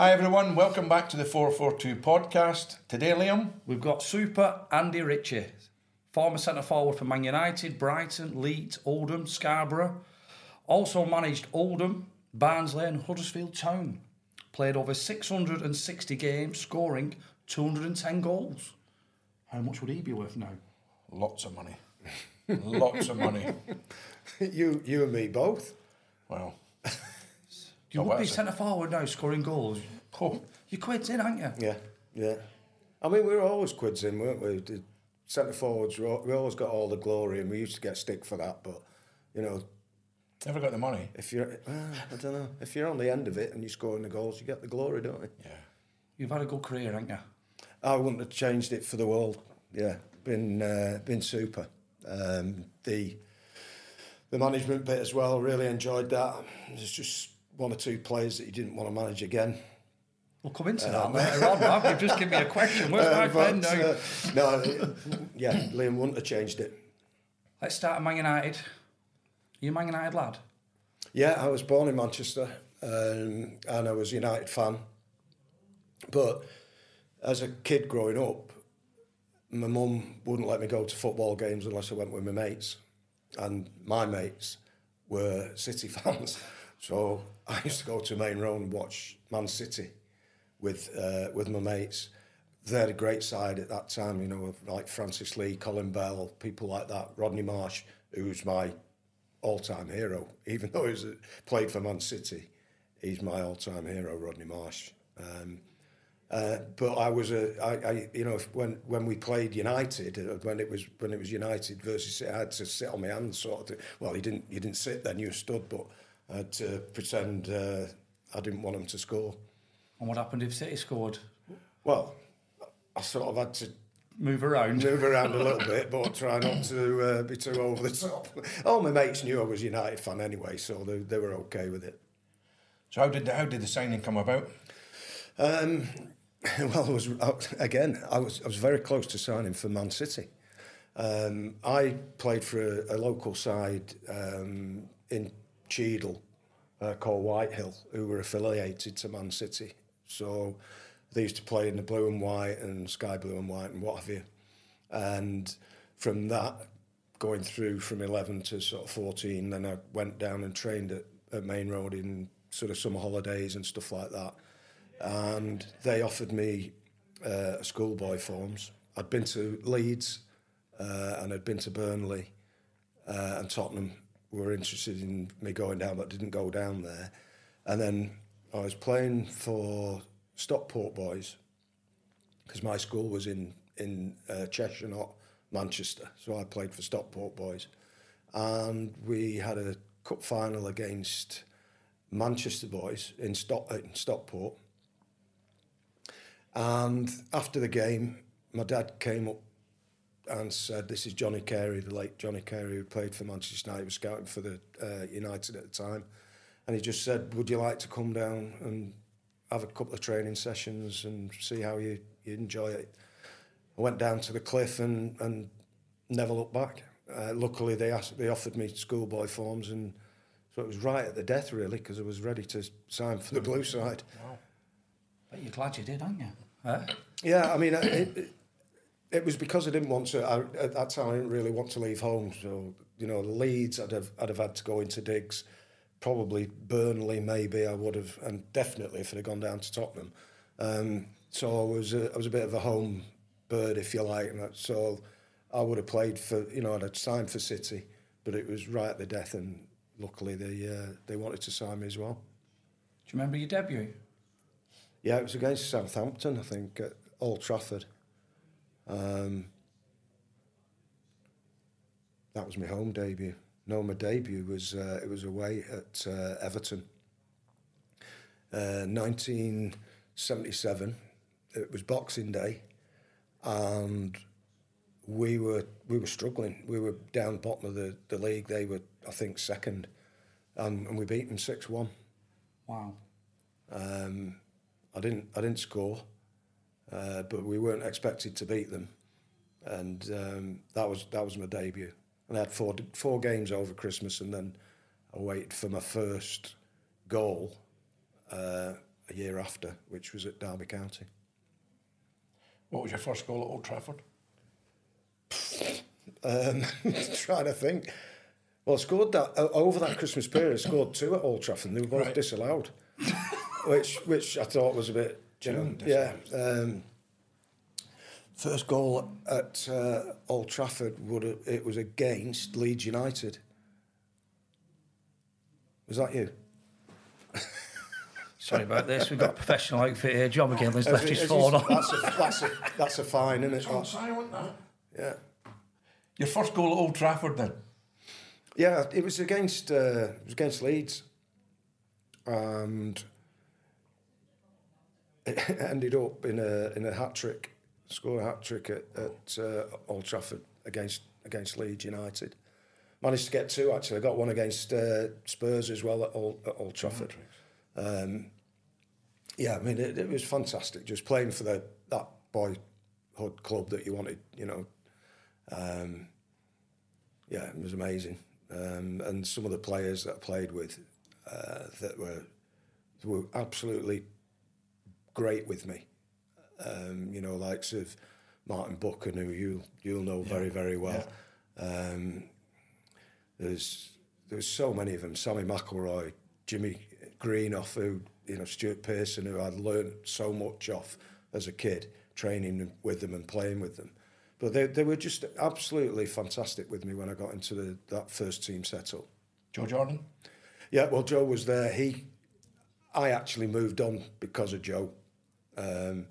Hi everyone, welcome back to the 442 podcast. Today, Liam, We've got Super Andy Ritchie, former centre forward for Man United, Brighton, Leeds, Oldham, Scarborough. Also managed Oldham, Barnsley, and Huddersfield Town. Played over 660 games, scoring 210 goals. How much would he be worth now? lots of money. lots of money. you, you and me both. Well, You Oh, would be centre forward now, scoring goals. oh, You're quids in, aren't you? Yeah, yeah. I mean, we were always quids in, weren't we? The centre forwards, we always got all the glory, and we used to get stick for that. But you know, never got the money. if you're, well, I don't know, if you're on the end of it and you're scoring the goals, you get the glory, don't you? Yeah. You've had a good career, haven't you? I wouldn't have changed it for the world. Yeah, been uh, been super. Um, the the management bit as well. Really enjoyed that. There's just one or two players that you didn't want to manage again. We'll come into that later on, Mark. You've just given me a question. Where's my Uh, pen but, now? uh, no, uh, yeah, Liam wouldn't have changed it. Let's start at Man United. You a Man United lad? Yeah, I was born in Manchester um, and I was a United fan. But as a kid growing up, my mum wouldn't let me go to football games unless I went with my mates. And my mates were City fans. So I used to go to Maine Road and watch Man City with uh, with my mates. They had a great side at that time, you know, like Francis Lee, Colin Bell, people like that, Rodney Marsh, who's my all-time hero. Even though he's played for Man City, he's my all-time hero, Rodney Marsh. Um, uh, but I was a, I, I, you know, when when we played United, uh, when it was when it was United versus, I had to sit on my hands, sort of. Thing. Well, he didn't, you didn't sit then, you stood, but I had to pretend uh, I didn't want them to score. And what happened if City scored? Well, I sort of had to Move around. move around a little bit, but try not to uh, be too over the top. All my mates knew I was United fan anyway, so they, they were okay with it. So how did the, how did the signing come about? Um, well, I was again. I was I was very close to signing for Man City. Um, I played for a, a local side um, in Cheadle uh, called Whitehill, who were affiliated to Man City. So they used to play in the blue and white and sky blue and white and what have you. And from that, going through from 11 to sort of 14, then I went down and trained at, at Maine Road in sort of summer holidays and stuff like that. And they offered me uh, schoolboy forms. I'd been to Leeds uh, and I'd been to Burnley uh, and Tottenham were interested in me going down, but didn't go down there. And then I was playing for Stockport Boys because my school was in in uh, Cheshire, not Manchester. So I played for Stockport Boys, and we had a cup final against Manchester Boys in, Stock, in Stockport. And after the game, my dad came up and said, "This is Johnny Carey, the late Johnny Carey, who played for Manchester United, was scouting for the uh, United at the time." and he just said, "Would you like to come down and have a couple of training sessions and see how you, you enjoy it?" I went down to the cliff and and never looked back. Uh, luckily, they asked, they offered me schoolboy forms, and so it was right at the death really because I was ready to sign for the blue side. But you're glad you did, aren't you? Huh? Yeah, I mean, it, it, it was because I didn't want to. I, at that time, I didn't really want to leave home. So you know, Leeds, I'd have I'd have had to go into digs. Probably Burnley, maybe I would have, and definitely if I'd have gone down to Tottenham. Um, so I was a, I was a bit of a home bird, if you like. And so I would have played for you know I'd have signed for City, but it was right at the death, and luckily they uh, they wanted to sign me as well. Do you remember your debut? Yeah, it was against Southampton, I think, at Old Trafford. Um, that was my home debut. No, my debut was uh, it was away at uh, Everton. Uh, 1977. It was Boxing Day, and we were we were struggling. We were down bottom of the, the league. They were, I think, second, um, and we beat them six one. Wow. Um, I didn't I didn't score, uh, but we weren't expected to beat them, and um, that was that was my debut. And I had four four games over Christmas, and then I waited for my first goal uh, a year after, which was at Derby County. What was your first goal at Old Trafford? Um, trying to think. Well, I scored that over that Christmas period. I scored two at Old Trafford. and They were both Right. disallowed, which which I thought was a bit, June yeah. Um, first goal at uh, Old Trafford would have, it was against Leeds United. Was that you? Sorry about this. We've got a professional outfit here. John McGinlay's left As- his as phone on. That's a, that's a, that's a fine, isn't it? It's on silent, that. Yeah. Your first goal at Old Trafford, then? Yeah, it was against uh, it was against Leeds, and it ended up in a in a hat trick, score a hat trick at, at uh, Old Trafford against against Leeds United. Managed to get two actually. I got one against uh, Spurs as well at Old, at Old Trafford. Um, yeah, I mean it, it was fantastic just playing for the that boyhood club that you wanted, you know. Um, yeah, it was amazing. Um, and some of the players that I played with uh, that were were absolutely great with me. Um, you know, likes of Martin Buchan, who you you'll know very very well. Um, there's there's so many of them. Sammy McIlroy, Jimmy Greenhoff, who you know Stuart Pearson, who I'd learned so much off as a kid, training with them and playing with them. But they, they were just absolutely fantastic with me when I got into the, that first team setup. Joe Jordan? Yeah, well, Joe was there. He, I actually moved on because of Joe, um,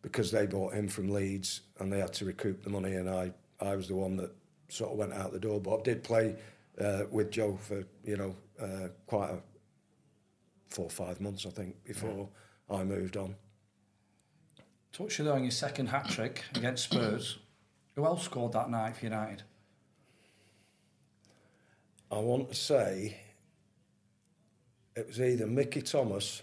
because they bought him from Leeds and they had to recoup the money, and I, I was the one that sort of went out the door. But I did play uh, with Joe for you know uh, quite a four or five months, I think, before I moved on. Touched you there on your second hat trick against Spurs. Who else scored that night for United? I want to say it was either Mickey Thomas,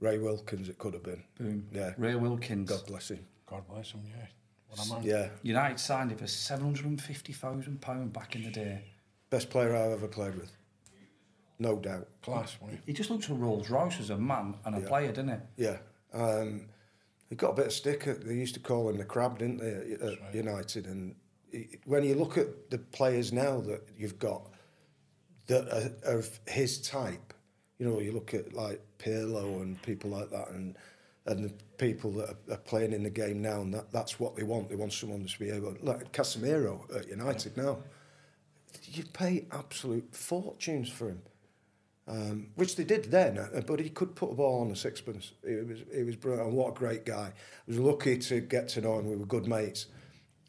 Ray Wilkins. It could have been. Boom. Yeah. Ray Wilkins. God bless him. God bless him, yeah. What a man. Yeah, United signed him for £750,000 back in the day. best player I've ever played with, no doubt. Class, wasn't He He just looked a Rolls Royce as a man and a player, didn't he? Yeah. Um, he got a bit of stick. They used to call him the crab, didn't they, at United? And he, when you look at the players now that you've got that are of his type, you know, you look at like Pirlo and people like that, and and the people that are, are playing in the game now, and that, that's what they want. They want someone to be able, like Casemiro at United now. You pay absolute fortunes for him um, which they did then, uh, but he could put a ball on a sixpence. It was, it was brilliant. And what a great guy. I was lucky to get to know him. We were good mates.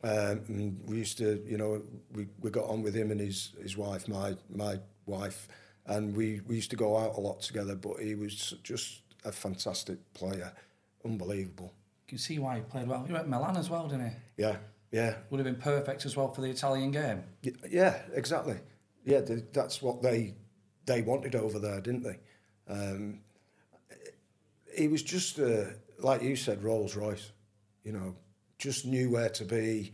Um, and we used to, you know, we, we got on with him and his, his wife, my my wife, and we, we used to go out a lot together. But he was just a fantastic player, unbelievable. You can see why he played well. He went Milan as well, didn't he? Yeah, yeah, Would have been perfect as well for the Italian game. Y- yeah, exactly. Yeah, th- that's what they they wanted over there, didn't they? Um, he was just, uh, like you said, Rolls Royce. You know, just knew where to be.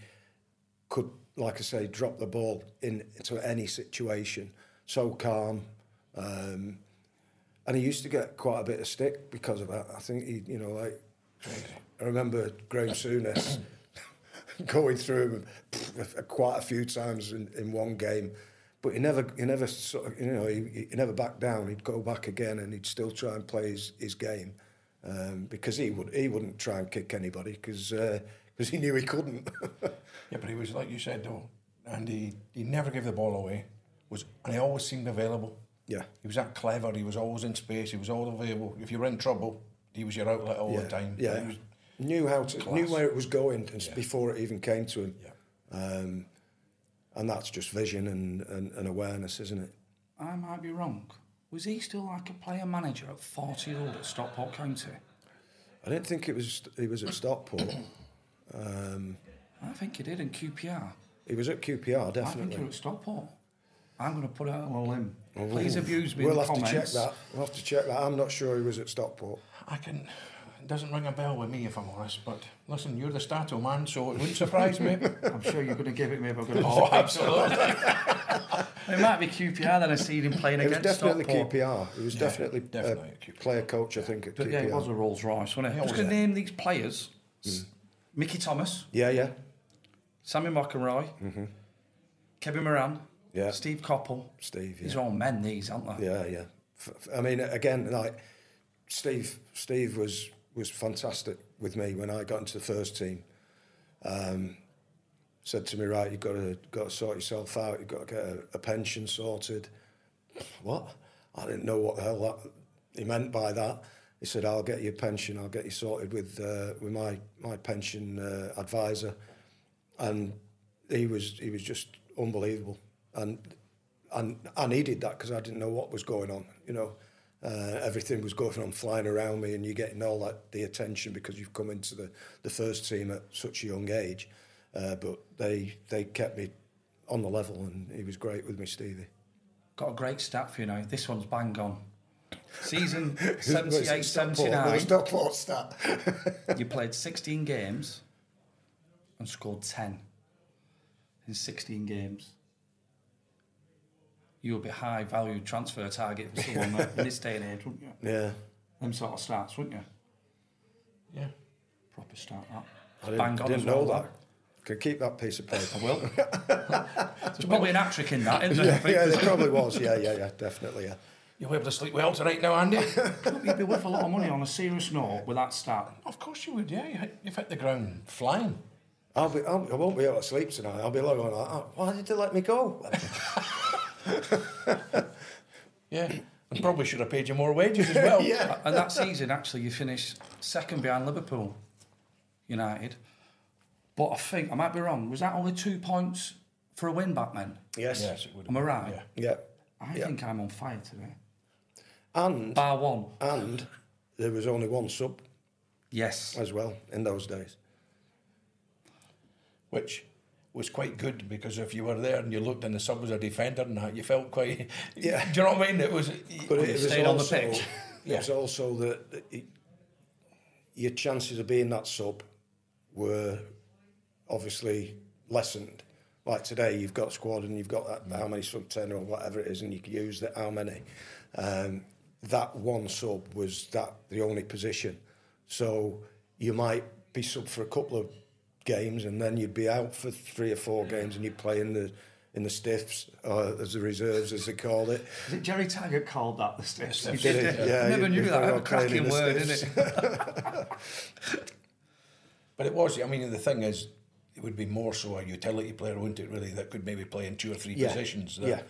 Could, like I say, drop the ball in into any situation. So calm. Um, and he used to get quite a bit of stick because of that. I think he, you know, like I remember Graham Souness going through him quite a few times in, in one game, but he never, he never sort of, you know, he, he never backed down. He'd go back again and he'd still try and play his, his game um, because he would he wouldn't try and kick anybody because because he knew he couldn't. Yeah, but he was like you said though, and he, he never gave the ball away. Was and he always seemed available. Yeah, He was that clever. He was always in space. He was always available. If you were in trouble, he was your outlet all yeah, the time. Yeah, He was, knew how to class. knew where it was going and Yeah. before it even came to him. Yeah. Um, and that's just vision and, and, and awareness, isn't it? I might be wrong. Was he still like a player manager at 40 years old at Stockport County? I don't think it was he was at Stockport. um, I think he did in QPR. he was at QPR, definitely. I think he was at Stockport. I'm going to put it out on a limb. Oh. Please abuse me We'll in have comments. to check that. We'll have to check that. I'm not sure he was at Stockport. I can. It doesn't ring a bell with me if I'm honest. But listen, you're the Stato man, so it wouldn't surprise me. I'm sure you're going to give it me if I'm going to. oh, absolutely. It might be QPR then I see him playing It was definitely Stockport. QPR. He was Yeah, definitely, uh, definitely a QPR. player coach, I think, at But QPR. yeah, it was a Rolls Royce, wasn't it? I was was going to name these players: S- Mickey Thomas, yeah, yeah, Sammy McEnroy, mm-hmm. Kevin Moran, Yeah. Steve Coppell. Steve. Yeah. These are all men, these, aren't they? Yeah, yeah. I mean, again, like Steve. Steve was was fantastic with me when I got into the first team. Um, said to me, right, you've got to got to sort yourself out. You've got to get a, a pension sorted. What? I didn't know what the hell that he meant by that. He said, "I'll get you a pension. I'll get you sorted with uh, with my my pension uh, advisor." And he was he was just unbelievable, and and I needed that because I didn't know what was going on. You know, uh, everything was going on flying around me, and you're getting all that the attention because you've come into the, the first team at such a young age. Uh, but they they kept me on the level, and he was great with me, Stevie. Got a great stat for you now. This one's bang on. Season Was it 78 Stockport? 79, Stockport stat. you played 16 games and scored 10 in 16 games. You would be high value transfer target for someone that- in this day and age, wouldn't you? yeah, Them sort of starts, wouldn't you? yeah. Proper start that. I didn't, Bang on didn't as know well, that. Can keep that piece of paper. I will. There's probably an hat trick in that, isn't there? Yeah, yeah, there probably was. Yeah, yeah, yeah, definitely. Yeah. You'll be able to sleep well tonight now, Andy. You'd be worth a lot of money on a serious note with that start. of course you would. Yeah, you hit, you've hit the ground flying. I'll be. I'll, I won't be able to sleep tonight. I'll be like, going like oh, why did they let me go? Yeah, and probably should have paid you more wages as well. yeah. And that season, actually, you finished second behind Liverpool United. But I think, I might be wrong, was that only two points for a win back then? Yes. Yes, it would. Am I right? Yeah. Yeah. I Yeah. think I'm on fire today. And Bar one. and there was only one sub Yes. as well in those days. which was quite good because if you were there and you looked and the sub was a defender and that, you felt quite. Yeah. Do you know what I mean? It was. But you it, was stayed on the also, pitch. It was also that that it, your chances of being that sub were obviously lessened. Like today, you've got squad and you've got that, how many sub ten or whatever it is, and you can use that how many. Um, that one sub was that the only position, so you might be sub for a couple of games and then you'd be out for three or four games and you'd play in the in the stiffs uh, as the reserves as they called it. Is it Jerry Taggart called that the Stiffs? Stiffs. He Did did he? it. Yeah, never you- knew you're that. very A cracking word, Stiffs. isn't it? But it was. I mean, the thing is, it would be more so a utility player, wouldn't it? Really, that could maybe play in two or three Yeah. positions. That Yeah.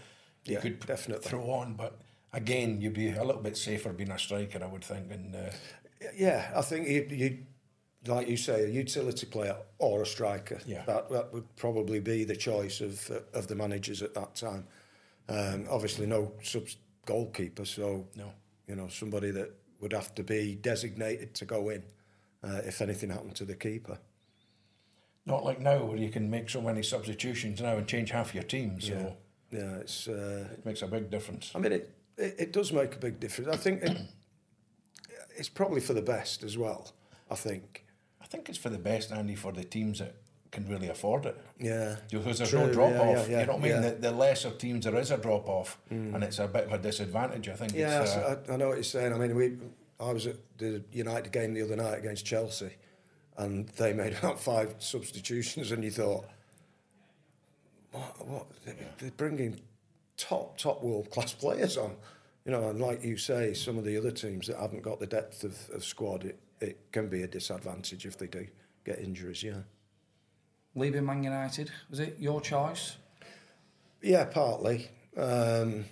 You Yeah, could definitely. throw on, but again, you'd be a little bit safer being a striker, I would think. And uh, Yeah, I think you, you like you say, a utility player or a striker. Yeah. that that would probably be the choice of uh, of the managers at that time. Um, obviously, no sub goalkeeper, so No. you know somebody that would have to be designated to go in uh, if anything happened to the keeper. not like now, where you can make so many substitutions now and change half your team. So Yeah, yeah, it's. Uh, it makes a big difference. I mean, it it, it does make a big difference. I think it, it's probably for the best as well. I think. I think it's for the best, Andy, for the teams that can really afford it. Yeah. Because there's True, no yeah, drop off. yeah, yeah, you know what I mean? The, the lesser teams there is a drop off, and it's a bit of a disadvantage. I think. Yeah, it's, uh, I, I know what you're saying. I mean, we, I was at the United game the other night against Chelsea, and they made about five substitutions, and you thought, what? what they're bringing top, top world class players on, you know. And like you say, some of the other teams that haven't got the depth of, of squad, it, it can be a disadvantage if they do get injuries. Yeah. Leaving Man United, was it your choice? Yeah, partly. Um,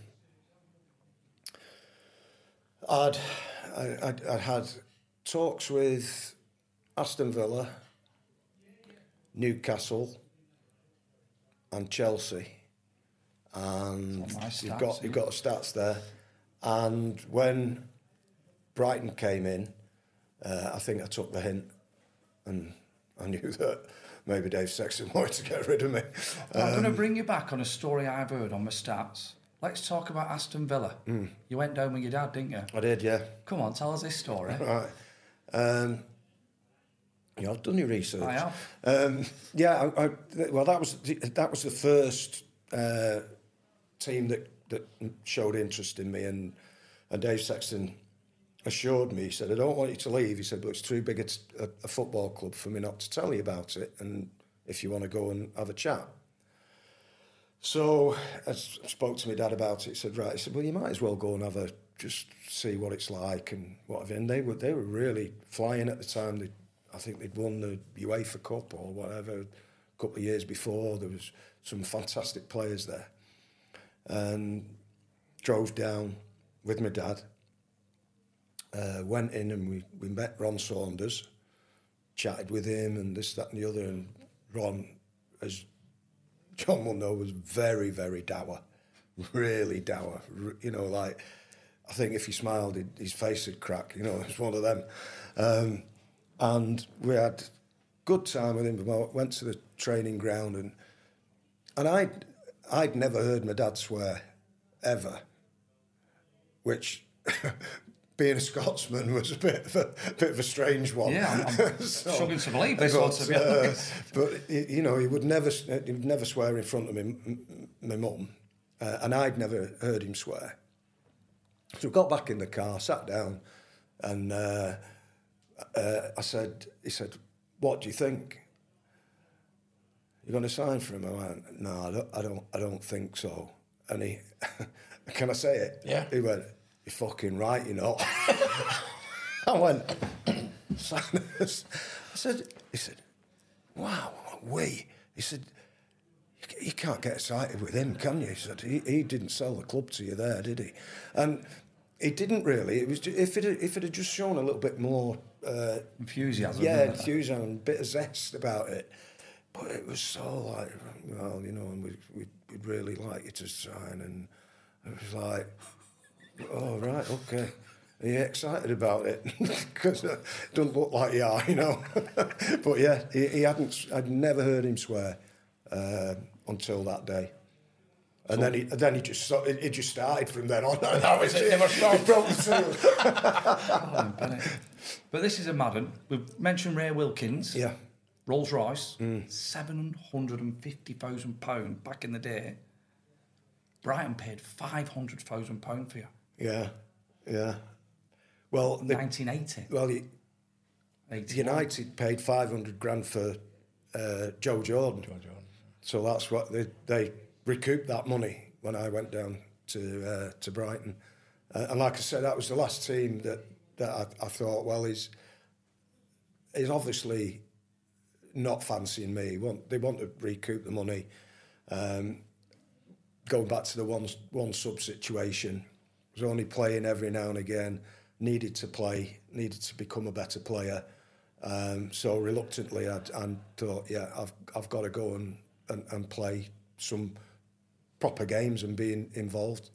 I'd, I, I'd, I'd had talks with Aston Villa, Newcastle, and Chelsea, and you've got you've got stats there. And when Brighton came in, uh, I think I took the hint, and I knew that maybe Dave Sexton wanted to get rid of me. I'm going to Um, bring you back on a story I've heard on my stats. Let's talk about Aston Villa. Hmm. You went down with your dad, didn't you? I did, yeah. Come on, tell us this story. Right. Um, yeah, I've done your research. I have. Um, yeah, I, I, well, that was the, that was the first uh, team that, that showed interest in me, and and Dave Sexton assured me. He said, "I don't want you to leave." He said, "But it's too big a, football club for me not to tell you about it, and if you want to go and have a chat." So I spoke to my dad about it. He said, "Right." He said, "Well, you might as well go and have a just see what it's like and what have you." And they were they were really flying at the time. They, I think they'd won the UEFA Cup or whatever a couple of years before. There was some fantastic players there, and drove down with my dad. Uh, went in and we, we met Ron Saunders, chatted with him and this, that, and the other. And Ron, as John will know, was very, very dour, really dour. You know, like I think if he smiled, his face would crack. You know, it was one of them. Um, and we had good time with him. We went to the training ground and and I'd I'd never heard my dad swear ever, which. Being a Scotsman was a bit of a bit of a strange one. Yeah, I'm- I'm struggling to believe this but, one, to be uh, but you know, he would never he would never swear in front of me, my mum, uh, and I'd never heard him swear. So we got back in the car, sat down, and uh, uh, I said, he said, "What do you think? You're going to sign for him?" I went, "No, I don't, I don't, I don't think so." And he, can I say it? Yeah. He went, "You're fucking right, you know." I went, Sanders. I said, he said, wow, we. He said, "You- can't get excited with him, can you? He said, he, he didn't sell the club to you there, did he? And he didn't really. It was ju- if it had- if it had just shown a little bit more, uh, Enthusiasm. yeah, enthusiasm, a bit of zest about it. But it was so like, well, you know, and we, we, we'd really like you to sign, and it was like, oh right, okay. Are you excited about it? Because it doesn't look like you are, you know. but yeah, he, he hadn't. I'd never heard him swear uh, until that day. And then he, and then he just so- it, it just started from then on. That was it, never stopped. Probably true. Oh, Bennett. But this is a Madden. We've mentioned Ray Wilkins. yeah, Rolls Royce, seven hundred and fifty thousand pound back in the day. Brighton paid five hundred thousand pound for you. Yeah, yeah. Well, the, Nineteen eighty. well, the, United paid five hundred grand for uh, Joe Jordan. So that's what they they recouped that money when I went down to uh, to Brighton, uh, and like I said, that was the last team that that I, I thought, well, he's he's obviously not fancying me. Want, they want to recoup the money. Um, going back to the one one sub situation, was only playing every now and again. Needed to play, needed to become a better player. Um, so reluctantly, I, I thought, yeah, I've I've got to go and, and, and play some proper games and be in, involved.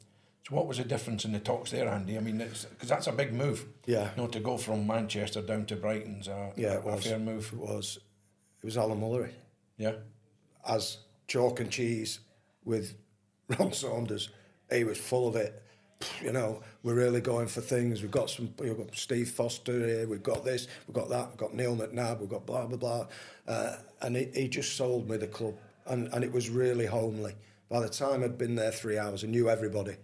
So what was the difference in the talks there, Andy? I mean, because that's a big move. Yeah. You know, to go from Manchester down to Brighton's a, Yeah, it was a fair move. It was. It was Alan Mullery Yeah. as chalk and cheese with Ron Saunders. He was full of it, you know, we're really going for things. We've got some, we've got Steve Foster here, we've got this, we've got that, we've got Neil McNab, we've got blah, blah, blah. Uh, and he, he just sold me the club. And, and it was really homely. By the time I'd been there three hours, I knew everybody.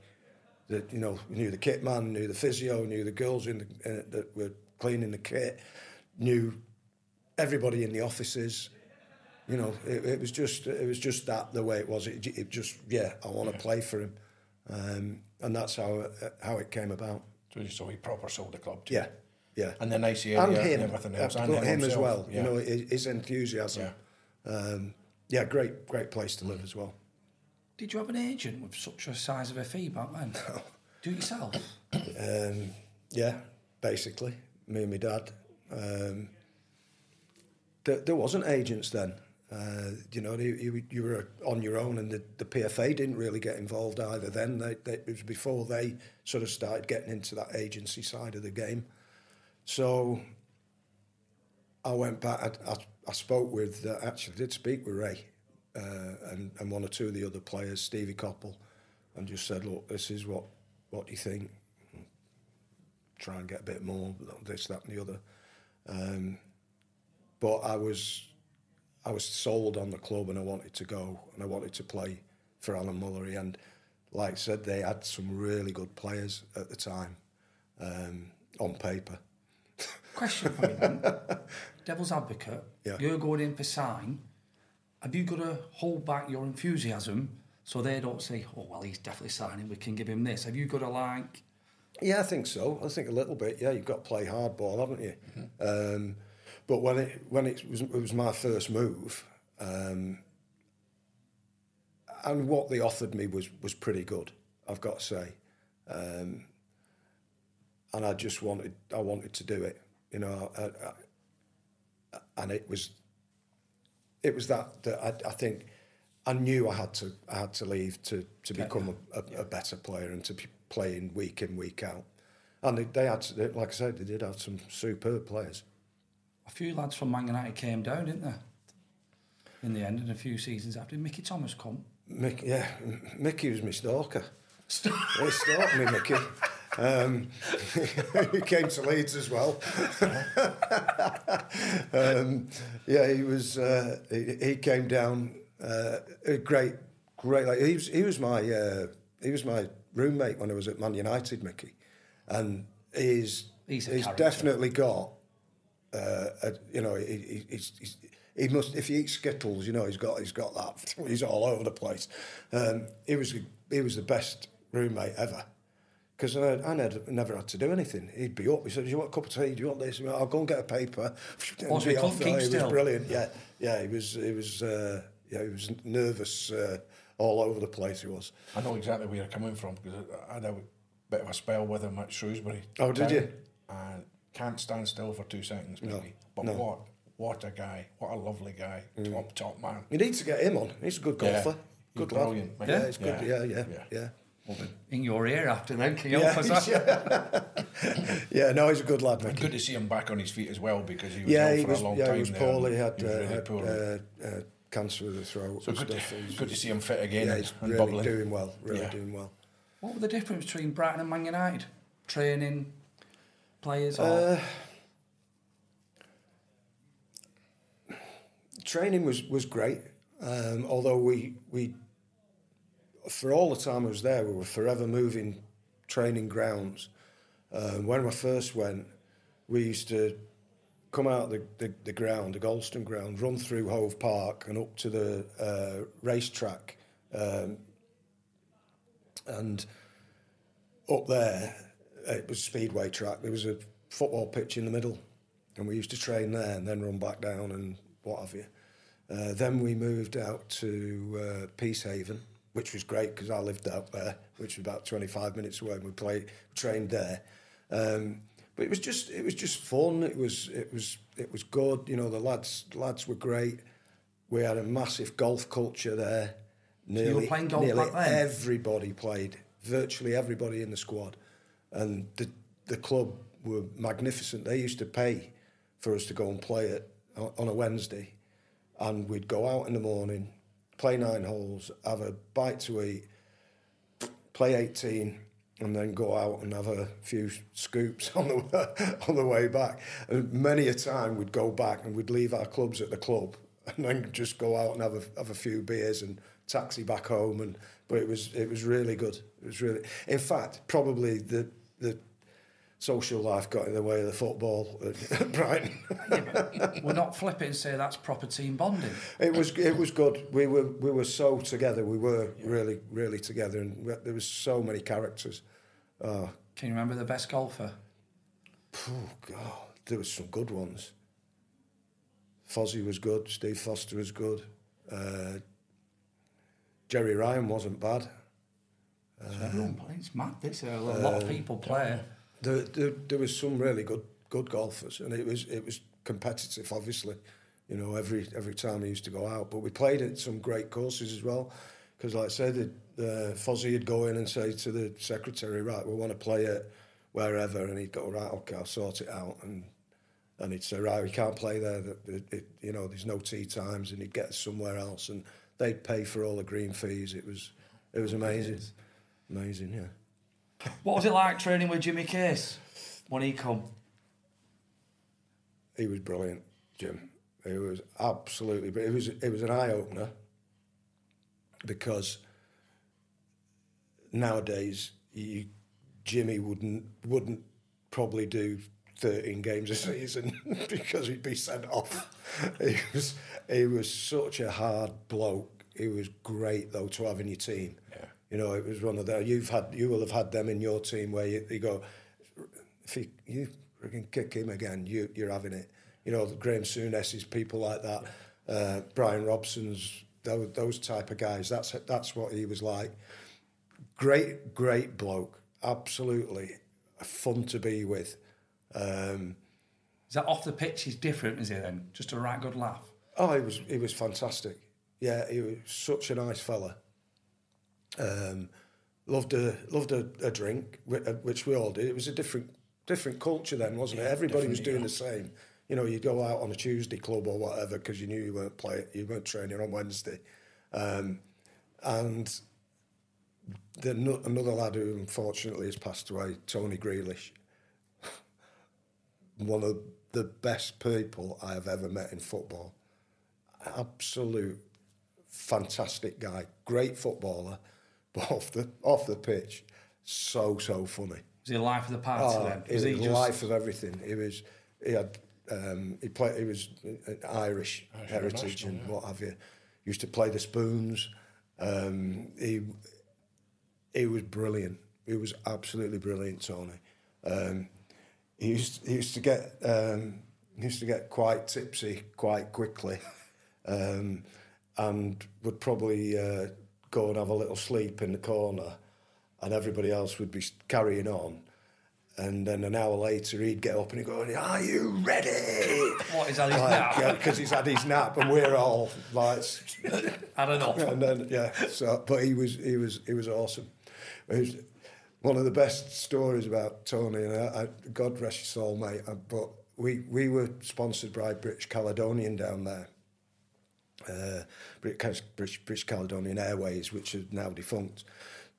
That you know, knew the kit man, knew the physio, knew the girls in the, uh, that were cleaning the kit, knew everybody in the offices. You know, it, it was just it was just that the way it was. It, it just yeah, I want to play for him, um, and that's how it, how it came about. So, so he proper sold the club to Yeah, yeah. And the nice area and and, him, everything else. uh, And but him, as well. Yeah. You know, his, his enthusiasm. Yeah. Um, yeah, great great place to live as well. Did you have an agent with such a size of a fee back then? Do it yourself. Um, yeah, basically, me and my dad. Um, there, there wasn't agents then. Uh, you know, you, you, were on your own, and the, the PFA didn't really get involved either. Then they, they, it was before they sort of started getting into that agency side of the game. So I went back. I, I, I spoke with, uh, actually, did speak with Ray uh, and, and one or two of the other players, Stevie Coppell, and just said, look, this is what, what do you think? Try and get a bit more, this, that, and the other. Um, but I was, I was sold on the club, and I wanted to go, and I wanted to play for Alan Mullery. And like I said, they had some really good players at the time um, on paper. Question for me then. Devil's advocate. Yeah. You're going in for sign. Have you got to hold back your enthusiasm so they don't say, oh, well, he's definitely signing, we can give him this? Have you got to, like, Yeah, I think so. I think a little bit. Yeah, you've got to play hardball, haven't you? Um, but when it when it was it was my first move, um, and what they offered me was was pretty good. I've got to say, um, and I just wanted I wanted to do it. You know, I, I, and it was it was that that I, I think I knew I had to I had to leave to to become a, a, a better player and to be playing week in week out. And they, they had, they, like I said, they did have some superb players. A few lads from Man United came down, didn't they? In the end, and a few seasons after. Mickey Thomas come? Mick, yeah, Mickey was my stalker. he stalked me, Mickey. Um, he came to Leeds as well. um, yeah, he was. Uh, he, he came down. Uh, a great, great. Like he was. He was my. Uh, he was my roommate when I was at Man United, Mickey, and he's He's he's, definitely got. Uh, you know, he, he, he's, he's, he must. If he eats Skittles, you know, he's got he's got that. He's all over the place. Um, he was he was the best roommate ever because I, I never, never had to do anything. He'd be up. He said, "Do you want a cup of tea? Do you want this?" I'll go and get a paper. Was he off. he was brilliant. Yeah, yeah. He was. He was. Uh, yeah, he was nervous uh, all over the place. He was. I know exactly where you're coming from because I had a bit of a spell with him at Shrewsbury. Oh, did you? And can't stand still for two seconds, No. But no. what, what a guy! What a lovely guy! Top, top man. You need to get him on. He's a good Yeah. golfer. He's Good brilliant, lad. Yeah, he's good. Yeah, Yeah. yeah, Yeah. yeah. In your ear after then, can you Yeah, help us out? yeah. yeah, no, he's a good lad, Mickey. Good to see him back on his feet as well because he was yeah, ill he for was. a long Yeah, time he was there poorly. He and had, he was uh, really had poorly. uh, uh, cancer of the throat so and good, stuff. He was- good to see him fit again Yeah, and, he's and really bubbling. doing well. Really Yeah. doing well. What were the difference between Brighton and Man United? Training, players, Uh, training was was great. Um, although we we for all the time I was there, we were forever moving training grounds. Um, when I first went, we used to come out the, the, the ground, the Goldstone ground, run through Hove Park and up to the uh, racetrack. Um, and up there, it was a speedway track. There was a football pitch in the middle, and we used to train there and then run back down and what have you. Uh, then we moved out to uh, Peacehaven, which was great because I lived out there, which was about 25 minutes away. And we played, trained there, um, but it was just it was just fun. It was it was it was good. You know, the lads lads were great. We had a massive golf culture there. you were playing golf nearly everybody played. Virtually everybody in the squad, and the the club were magnificent. They used to pay for us to go and play it on a Wednesday, and we'd go out in the morning, play nine holes, have a bite to eat, play 18, and then go out and have a few scoops on the on the way back. And many a time we'd go back and we'd leave our clubs at the club and then just go out and have a have a few beers and taxi back home. And but it was it was really good. It was really, in fact, probably the the social life got in the way of the football at Brighton. We're not flipping and say that's proper team bonding. It was it was good. We were we were so together. We were really really together, and there was so many characters. Oh, Can you remember the best golfer? oh God, there was some good ones. Fozzie was good. Steve Foster was good. Uh, Gerry Ryan wasn't bad. So everyone plays. Mad. This a lot of people play. There, there, there was some really good good golfers, and it was it was competitive. Obviously, you know, every every time we used to go out, but we played at some great courses as well. Because, like I said, the, uh, Fozzie would go in and say to the secretary, "Right, we want to play it wherever," and he'd go, "Right, okay, I'll sort it out." And and he'd say, "Right, we can't play there. That it, it, you know, there's no tee times," and he'd get us somewhere else, and they'd pay for all the green fees. It was it was amazing, amazing, yeah. What was it like training with Jimmy Case when he come? he was brilliant, Jim. It was absolutely, but it was it was an eye opener because nowadays you, Jimmy wouldn't wouldn't probably do thirteen games a season because he'd be sent off. He was he was such a hard bloke. He was great though to have in your team. Yeah. You know, it was one of the you've had you will have had them in your team where you, you go if you, you freaking kick him again, you, you're having it. You know, Graham Souness's people like that, uh, Brian Robson's, those, those type of guys. That's that's what he was like. Great, great bloke. Absolutely fun to be with. Um, Is that off the pitch? He's different, is he then? Just a right good laugh. Oh, he was he was fantastic. Yeah, he was such a nice fella. Um, loved a loved a, a drink, uh, which we all did. It was a different different culture then, wasn't it? Everybody was doing the same. You know, you'd go out on a Tuesday club or whatever because you knew you weren't playing, you weren't training on Wednesday, um, and the, another lad who unfortunately has passed away, Tony Grealish, one of the best people I have ever met in football. Absolute fantastic guy, great footballer, but off the off the pitch, so so funny. Was he the life of the party Oh, then? Was was he the just life of everything. He was he had um, he played he was uh, Irish, heritage and what have you. Used to play the spoons. Um, he he was brilliant. He was absolutely brilliant, Tony. Um, he used he used to get um, he used to get quite tipsy quite quickly, um, and would probably uh, go and have a little sleep in the corner, and everybody else would be carrying on. And then an hour later, he'd get up and he'd go, "Are you ready?" What, had his nap? Because he's had his nap, and we're all like, I don't know. and then yeah. So, but he was he was he was awesome. It was one of the best stories about Tony, and I, I, God rest his soul, mate. I, but we we were sponsored by British Caledonian down there. Uh, British, British, British Caledonian Airways, which are now defunct.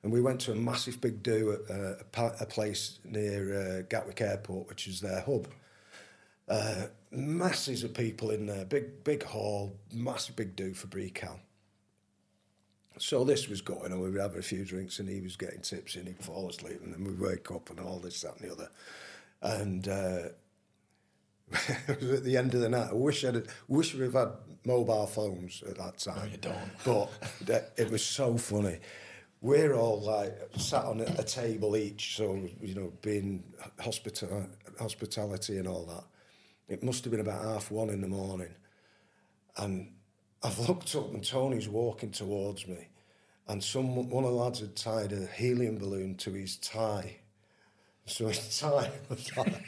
And we went to a massive big do at uh, a, a place near uh, Gatwick Airport, which is their hub. Uh, masses of people in there, big big hall, massive big do for Brecal. So this was going on. We were having a few drinks, and he was getting tipsy, and he'd fall asleep, and then we'd wake up, and all this, that, and the other. And uh, it was at the end of the night. I wish I'd wish we'd had mobile phones at that time. No, you don't. But it was so funny. We're all like sat on a, a table each, so you know, being hospital hospitality and all that. It must have been about half one in the morning, and I've looked up and Tony's walking towards me, and some one of the lads had tied a helium balloon to his tie. So his tie was like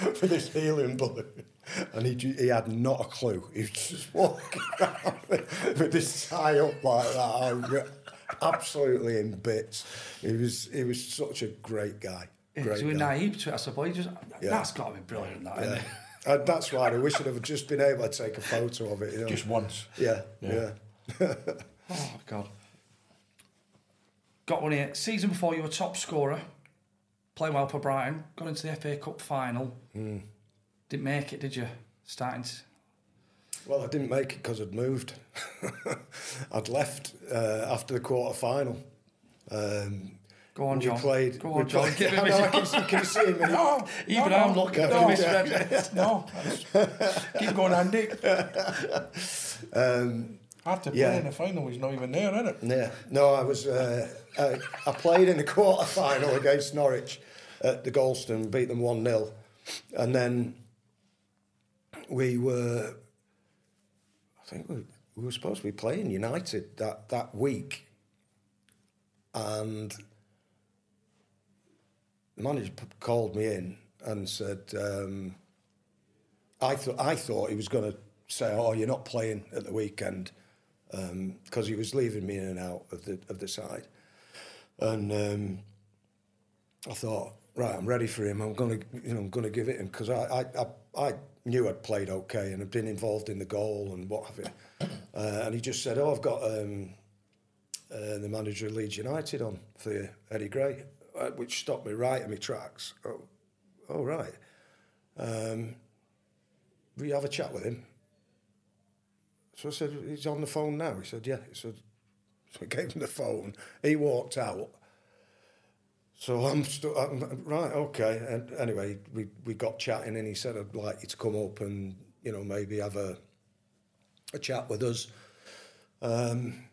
that, with this helium balloon, and he he had not a clue. He was just walking around with, with this tie up like that, absolutely in bits. He was he was such a great guy. Great So we're guy. naive to it, I suppose. Just, Yeah. That's got to be brilliant, that, isn't Yeah. it? And that's why I wish I'd have just been able to take a photo of it. You know? Just once. Yeah, yeah. Oh, God. got one here. Season before, you were top scorer, playing well for Brighton. Got into the FA Cup final. Hmm. Didn't make it, did you? Starting to. Well, I didn't make it because I'd moved. I'd left uh, after the quarter final. Um, Go on, we John. Played, Go we on, John. played- Give him I his- know, can, can see him? No, Even no, I'm no, looking no, at this. no, keep going, Andy. Um, After playing yeah. in the final, he's not even there, is it? Yeah, no, I was. Uh, I, I played in the quarter final against Norwich at the Goldstone, beat them one 0 and then we were. I think we, we were supposed to be playing United that that week, and the manager called me in and said, um, "I thought I thought he was going to say, oh, you're not playing at the weekend." because he was leaving me in and out of the of the side, and um, I thought, right, I'm ready for him. I'm gonna, you know, I'm gonna give it him because I, I, I, I knew I'd played okay and had been involved in the goal and what have you. Uh, and he just said, oh, I've got um, uh, the manager of Leeds United on for you, Eddie Gray, uh, which stopped me right in my tracks. Oh, oh right. Um, you have a chat with him? So I said, he's on the phone now. He said, yeah. He said, so I gave him the phone. He walked out. So I'm, I'm right, okay. And anyway, we, we got chatting, and he said, I'd like you to come up and you know maybe have a a chat with us. Um,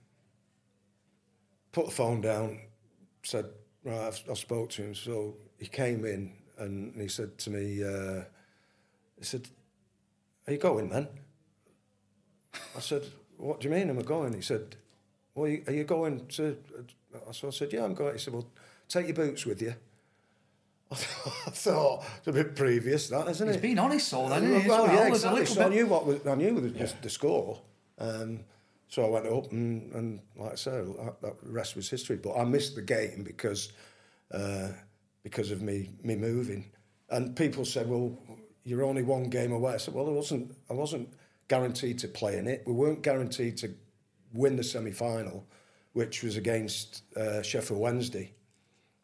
put the phone down. Said, right, I've, I spoke to him. So he came in and he said to me, uh, he said, "Are you going man? I said, "What do you mean? Am I going?" He said, "Well, are you going to?" So I said, "Yeah, I'm going." He said, "Well, take your boots with you." I thought it's a bit previous, that isn't He's It's been honest, so then. well, well? yeah, exactly. So I knew what was, I knew the, the score. Um, so I went up and, and like I said, that, that rest was history. But I missed the game because uh, because of me me moving. And people said, "Well, you're only one game away." I said, "Well, I wasn't. I wasn't guaranteed to play in it. We weren't guaranteed to win the semi final, which was against uh, Sheffield Wednesday."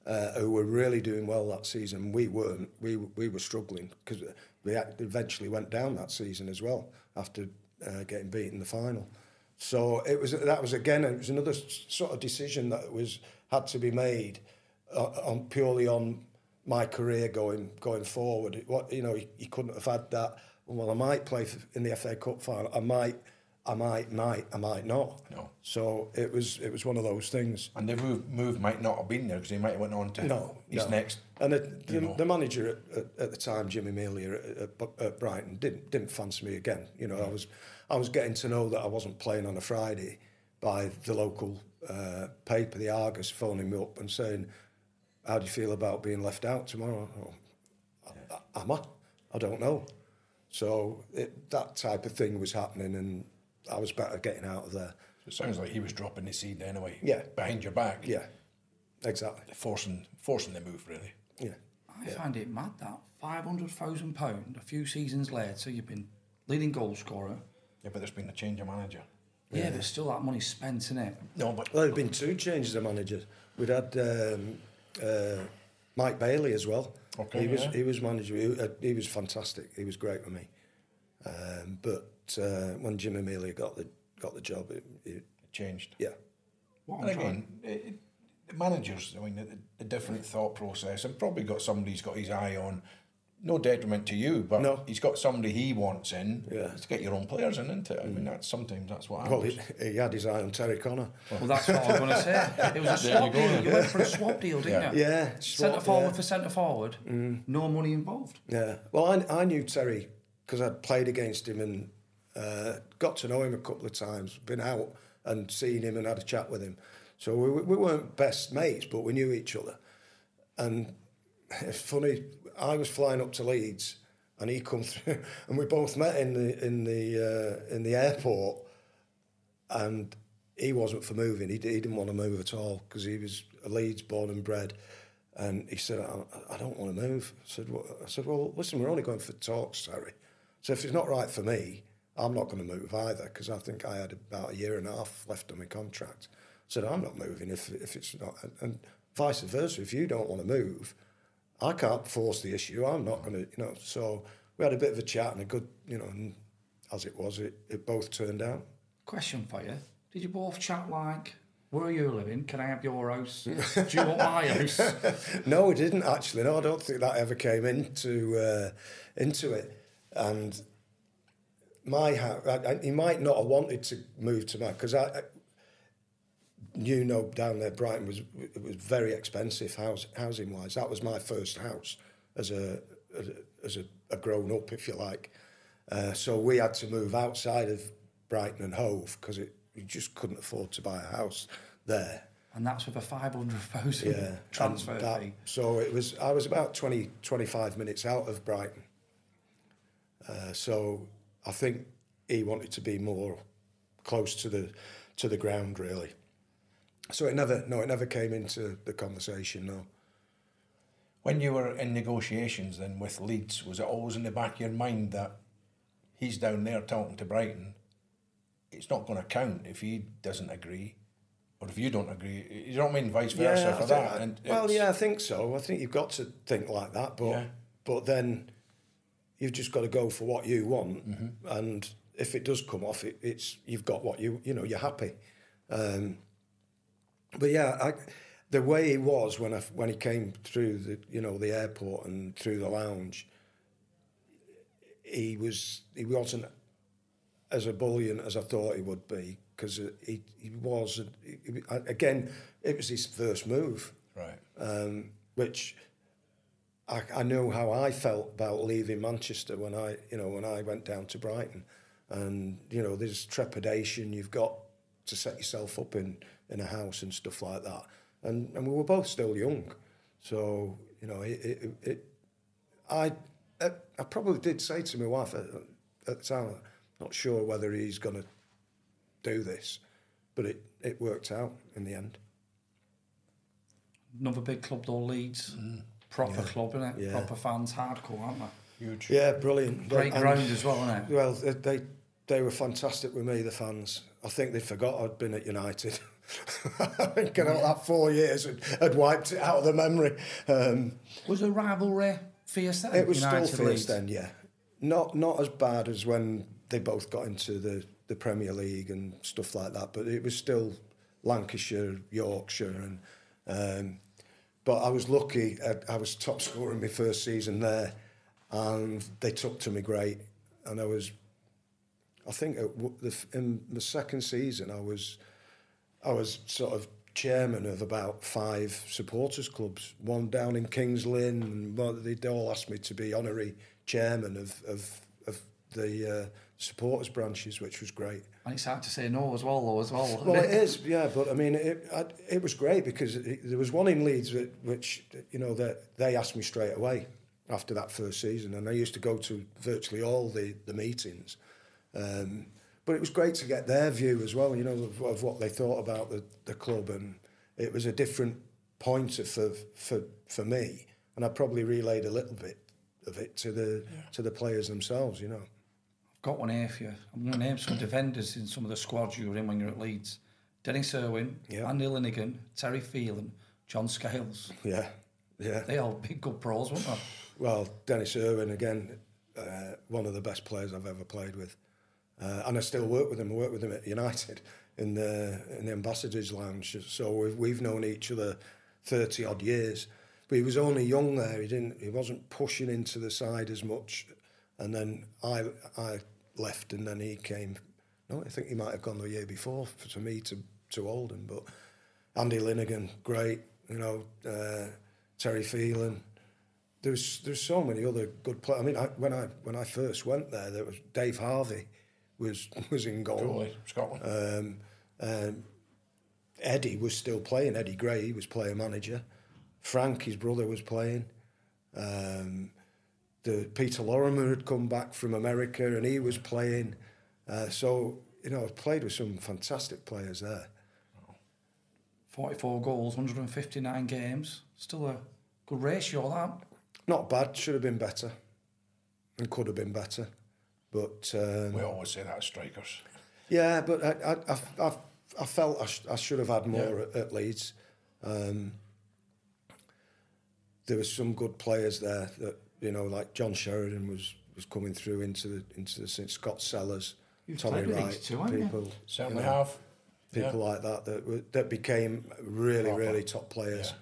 Uh, who were really doing well that season. We weren't. We we were struggling because we eventually went down that season as well after uh, getting beaten in the final. So it was that was again it was another sort of decision that was had to be made uh, on purely on my career going going forward. What you know, you couldn't have had that. Well, I might play in the FA Cup final. I might, I might, might, I might not. No. So it was it was one of those things. And the move, move might not have been there because he might have went on to No, his no. next. And the, the, the manager at, at, at the time, Jimmy Melia at, at, Brighton, didn't didn't fancy me again. You know, I was I was getting to know that I wasn't playing on a Friday by the local uh, paper, the Argus, phoning me up and saying, "How do you feel about being left out tomorrow?" Oh, "A- Am I? I don't know. So it, that type of thing was happening, and I was better getting out of there. It sounds like he was dropping the seed anyway. Yeah. Behind your back. Yeah, exactly. Forcing, forcing the move, really. Yeah. I find it mad that five hundred thousand pound a few seasons later you've been leading goal scorer. Yeah, but there's been a change of manager. Yeah, there's still that money spent in it. No, but Well, there have been two changes of managers. We'd had um, uh, Mike Bailey as well. Okay, he was he was manager. He, uh, he was fantastic. He was great with me. Um, but uh, when Jimmy Melia got the got the job, it, it, it changed. yeah, What And I'm trying- again, it, it, the managers, I mean, a, a different thought process, and probably got somebody he's got his eye on. No detriment to you, but No. he's got somebody he wants in Yeah. to get your own players in, isn't it? I mean, that's sometimes that's what well, happens. he, he had his eye on Terry Connor. Well, that's what I was going to say. It was a swap deal. You went for a swap deal, didn't you? Yeah, Centre forward yeah. for centre forward. No money involved. Yeah. Well, I, I knew Terry because I'd played against him and uh, got to know him a couple of times, been out and seen him and had a chat with him. So we, we weren't best mates, but we knew each other. And it's funny, I was flying up to Leeds and he come through and we both met in the in the uh, in the airport and he wasn't for moving. He, he didn't want to move at all because he was a Leeds born and bred. And he said, I, I don't want to move. I said, well, I said, well, listen, we're only going for talks, Terry. So if it's not right for me, I'm not going to move either because I think I had about a year and a half left on my contract. I said, I'm not moving if, if it's not. And, vice versa, if you don't want to move, I can't force the issue. I'm not going to, you know. So we had a bit of a chat and a good, you know, and as it was, it, it both turned out. Question for you. Did you both chat like, where are you living? Can I have your house? Do you want my house? no, we didn't actually. No, I don't think that ever came into uh, into it. And my house, he might not have wanted to move to my because I, I, you know, down there, Brighton was it was very expensive house housing wise. That was my first house as a as a, as a, a grown up, if you like. Uh, so we had to move outside of Brighton and Hove because it you just couldn't afford to buy a house there. And that's with a 500,000 Yeah, transfer that- fee. So it was. I was about 20, 25 minutes out of Brighton. Uh, so I think he wanted to be more close to the to the ground, really. So it never, no, it never came into the conversation. No. When you were in negotiations then with Leeds, was it always in the back of your mind that he's down there talking to Brighton? It's not going to count if he doesn't agree, or if you don't agree. You don't mean vice versa I for that. And well, yeah, I think so. I think you've got to think like that, but Yeah. but then you've just got to go for what you want, Mm-hmm. and if it does come off, it, it's you've got what you you know you're happy. Um, but yeah, I, the way he was when I when he came through the you know the airport and through the lounge, he was he wasn't as ebullient as I thought he would be because he he was he, again it was his first move, right. um, which I, I know how I felt about leaving Manchester when I you know when I went down to Brighton, and you know there's trepidation you've got to set yourself up in in a house and stuff like that, and and we were both still young, so you know it it, it I I probably did say to my wife at, at the time, not sure whether he's going to do this, but it, it worked out in the end. Another big club though, Leeds. Mm. Proper club, innit? Mm. Yeah. Proper fans, hardcore, aren't they? Huge. Yeah, brilliant. Great And- ground as well, isn't it? Well, they, they they were fantastic with me, the fans. I think they forgot I'd been at United. I think you know, that four years had, had wiped it out of the memory. Um, Was the rivalry fierce then? it was United still fierce Leeds? then, yeah. Not not as bad as when they both got into the, the Premier League and stuff like that, but it was still Lancashire, Yorkshire, and um, but I was lucky. I, I was top scorer in my first season there, and they took to me great, and I was. I think the, in the second season, I was, I was sort of chairman of about five supporters clubs. One down in Kings Lynn, and they all asked me to be honorary chairman of of, of the uh, supporters branches, which was great. And it's hard to say no as well, though, as well. Well, it is, yeah. But I mean, it I, it was great because it, there was one in Leeds that, which you know that they asked me straight away after that first season, and I used to go to virtually all the the meetings. Um, but it was great to get their view as well, you know, of, of what they thought about the, the club, and it was a different point of, for for for me, and I probably relayed a little bit of it to the to the players themselves, you know. Got one here for you. I'm going to name some defenders in some of the squads you were in when you were at Leeds. Denis Irwin, Yeah. Andy Linighan, Terry Phelan, John Scales. Yeah, yeah. They all big good pros, weren't they? Well, Denis Irwin again, uh, one of the best players I've ever played with, uh, and I still work with him. I work with him at United in the in the Ambassadors Lounge. So we've we've known each other thirty odd years. But he was only young there. He didn't. He wasn't pushing into the side as much. And then I I left, and then he came. No, I think he might have gone the year before for, to me to to Oldham. But Andy Linighan, great. You know, uh, Terry Phelan there's there's so many other good players. I mean, I, when I when I first went there, there was Dave Harvey was was in goal. Goalie, Scotland. Um, um, Eddie was still playing. Eddie Gray he was player manager. Frank, his brother, was playing. Um, the Peter Lorimer had come back from America and he was playing. Uh, so you know, I played with some fantastic players there. 44 goals, 159 games. Still a good ratio, that. Not bad. Should have been better, and could have been better. But um, we always say that as strikers. Yeah, but I, I, I, I I felt I, sh- I should have had more at, at Leeds. Um, there were some good players there that you know, like John Sheridan was was coming through into the into the Scott Sellars, You've Tommy Wright, these two, you? people, Certainly you know, have. people like that that were, that became really Proper. really top players.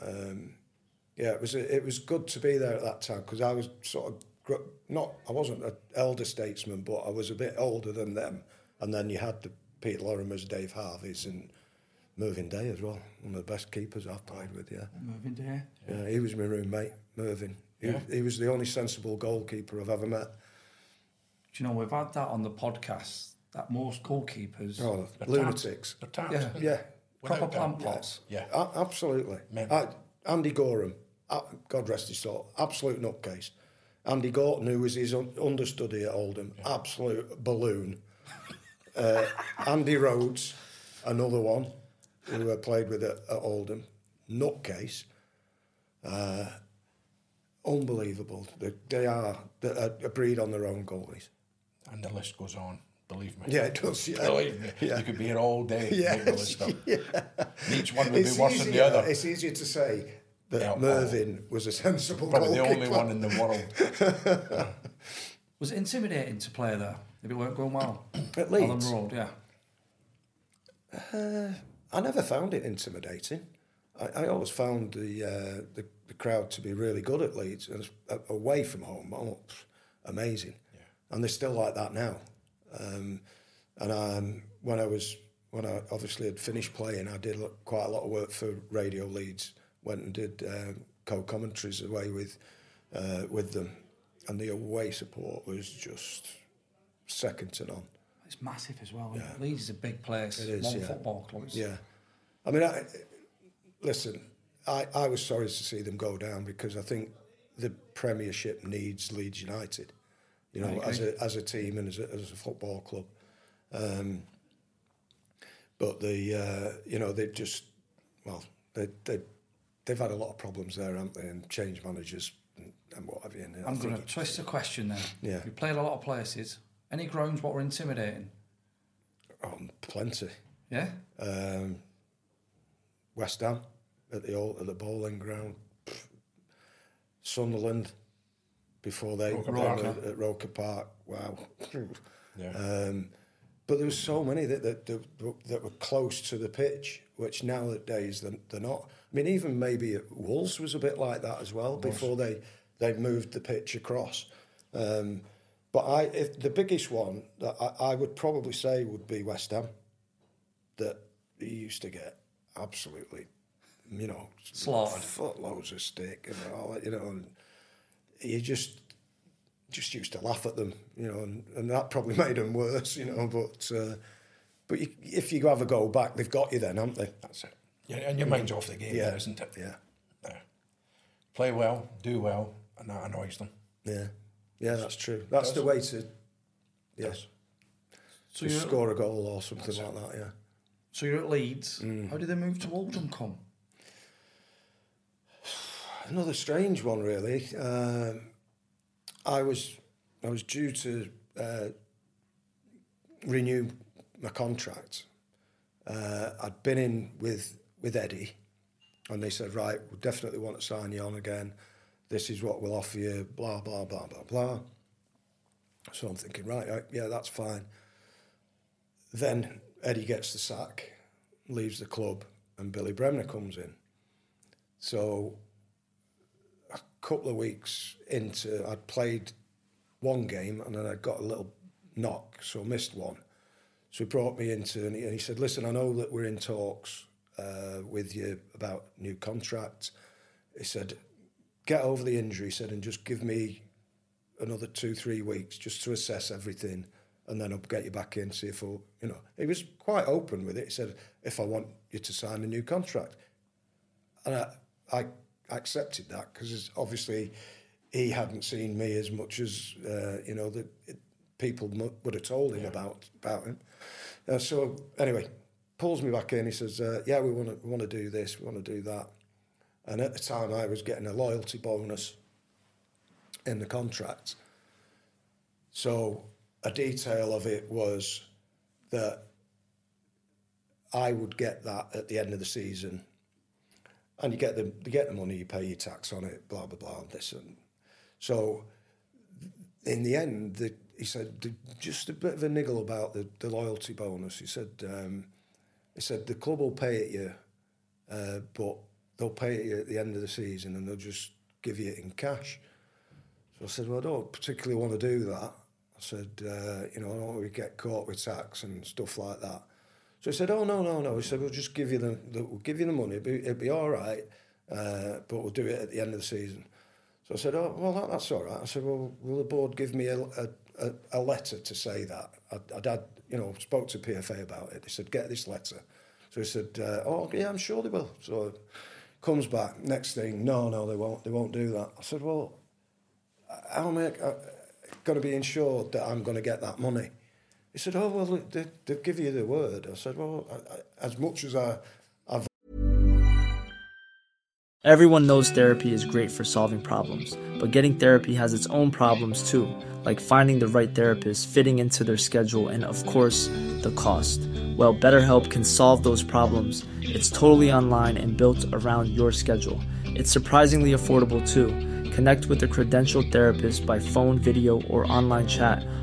Um, yeah, it was it was good to be there at that time because I was sort of not I wasn't an elder statesman, but I was a bit older than them. And then you had the Pete Lorimers, Dave Harveys, and Mervyn Day as well, one of the best keepers I've played with. Yeah, Moving there. yeah, he was my roommate, Mervyn. He, Yeah. he was the only sensible goalkeeper I've ever met. Do you know we've had that on the podcast that most goalkeepers Oh, They're lunatics. Tapped. Tapped. Yeah. Yeah, proper plant pots. Yeah. A- absolutely. I, Andy Goram, uh, God rest his soul, absolute nutcase. Andy Gorton, who was his un- understudy at Oldham, absolute balloon. uh, Andy Rhodes, another one who I played with at, at Oldham, nutcase. Uh, unbelievable. They, they are the- a, a breed on their own goalies. And the list goes on. Believe me. Yeah, it does. Yeah. Believe me. Yeah. You could be here all day. Yes, making the list up. Each one would It's be worse than the easier- other. It's easier to say that Yeah, Mervyn was a sensible Probably the only one in the world. Was it intimidating to play there if it weren't going well? At Elland Leeds? Road, yeah. I never found it intimidating. I, I always found the, uh, the the crowd to be really good at Leeds and uh, away from home. Oh, amazing, and they're still like that now. Um, and um, when I was when I obviously had finished playing, I did quite a lot of work for Radio Leeds. Went and did um, co-commentaries away with uh, with them, and the away support was just second to none. It's massive as well. isn't? Leeds is a big place. It is, One yeah. football club. Yeah, I mean, I, listen, I, I was sorry to see them go down because I think the Premiership needs Leeds United, you know, as a as a team and as a, as a football club. Um, but the uh, you know they just well they they they've had a lot of problems there, haven't they? And change managers and, and what have you. And I'm going to twist the question then. Yeah. You played a lot of places. Any grounds what were intimidating? oh, plenty. Yeah? Um, West Ham at the old at the bowling ground. Sunderland before they Roker Park, huh? at Roker Park. Wow. Yeah. Um, but there was so many that, that that that were close to the pitch, which nowadays they're, they're not. I mean, even maybe at Wolves was a bit like that as well before they they moved the pitch across. Um, but I, if the biggest one that I, I would probably say would be West Ham, that he used to get absolutely, you know, Slaughtered. footloads of stick and all that, you know, and you just just used to laugh at them, you know, and, and that probably made them worse, you know. But uh, but you, if you have a go back, they've got you then, haven't they? That's it. Yeah, and your mind's off the game, Yeah. isn't it? Yeah, Yeah. Play well, do well, and that annoys them. yeah, yeah. That's true. That's the way to yes. So to score a goal or something like that. Yeah. so you're at Leeds. Mm. How did they move to Oldham come? Another strange one, really. Um, I was I was due to uh, renew my contract. Uh, I'd been in with with Eddie, and they said, "Right, we definitely want to sign you on again. This is what we'll offer you." Blah blah blah blah blah. So I'm thinking, right, right, yeah, that's fine. Then Eddie gets the sack, leaves the club, and Billy Bremner comes in. So couple of weeks into, I'd played one game and then I got a little knock, so I missed one. So he brought me into, and he, and he said, "Listen, I know that we're in talks uh, with you about new contract." He said, "Get over the injury," he said, "and just give me another two, three weeks just to assess everything, and then I'll get you back in, see if I'll, you know." He was quite open with it. He said, "If I want you to sign a new contract," and I, I accepted that because obviously he hadn't seen me as much as uh, you know that people would have told him about about him. Uh, so anyway, pulls me back in. He says, uh, "Yeah, we want to we want to do this, we want to do that." And at the time, I was getting a loyalty bonus in the contract. So a detail of it was that I would get that at the end of the season, and you get the you get the money, you pay your tax on it, blah blah blah, this and so. In the end, the, he said "D- just a bit of a niggle about the, the loyalty bonus. He said um, he said the club will pay it you, uh, but they'll pay it you at the end of the season, and they'll just give you it in cash. So I said, well, I don't particularly want to do that. I said, uh, you know, I don't want to get caught with tax and stuff like that. So he said, oh, no, no, no. He said, we'll just give you the, the we'll give you the money. It'll be, it'll be all right, uh, but we'll do it at the end of the season. So I said, oh, well, that, that's all right. I said, well, will the board give me a, a, a, letter to say that? I'd, I'd had, you know, spoke to PFA about it. They said, get this letter. So he said, uh, oh, yeah, I'm sure they will. So comes back, next thing, no, no, they won't, they won't do that. I said, well, how am I going to be insured that I'm going to get that money? He said, oh, well, look, they, they give you the word. I said, well, I, I, as much as I, I've Everyone knows therapy is great for solving problems, but getting therapy has its own problems too, like finding the right therapist, fitting into their schedule, and of course, the cost. Well, BetterHelp can solve those problems. It's totally online and built around your schedule. It's surprisingly affordable too. Connect with a credentialed therapist by phone, video, or online chat,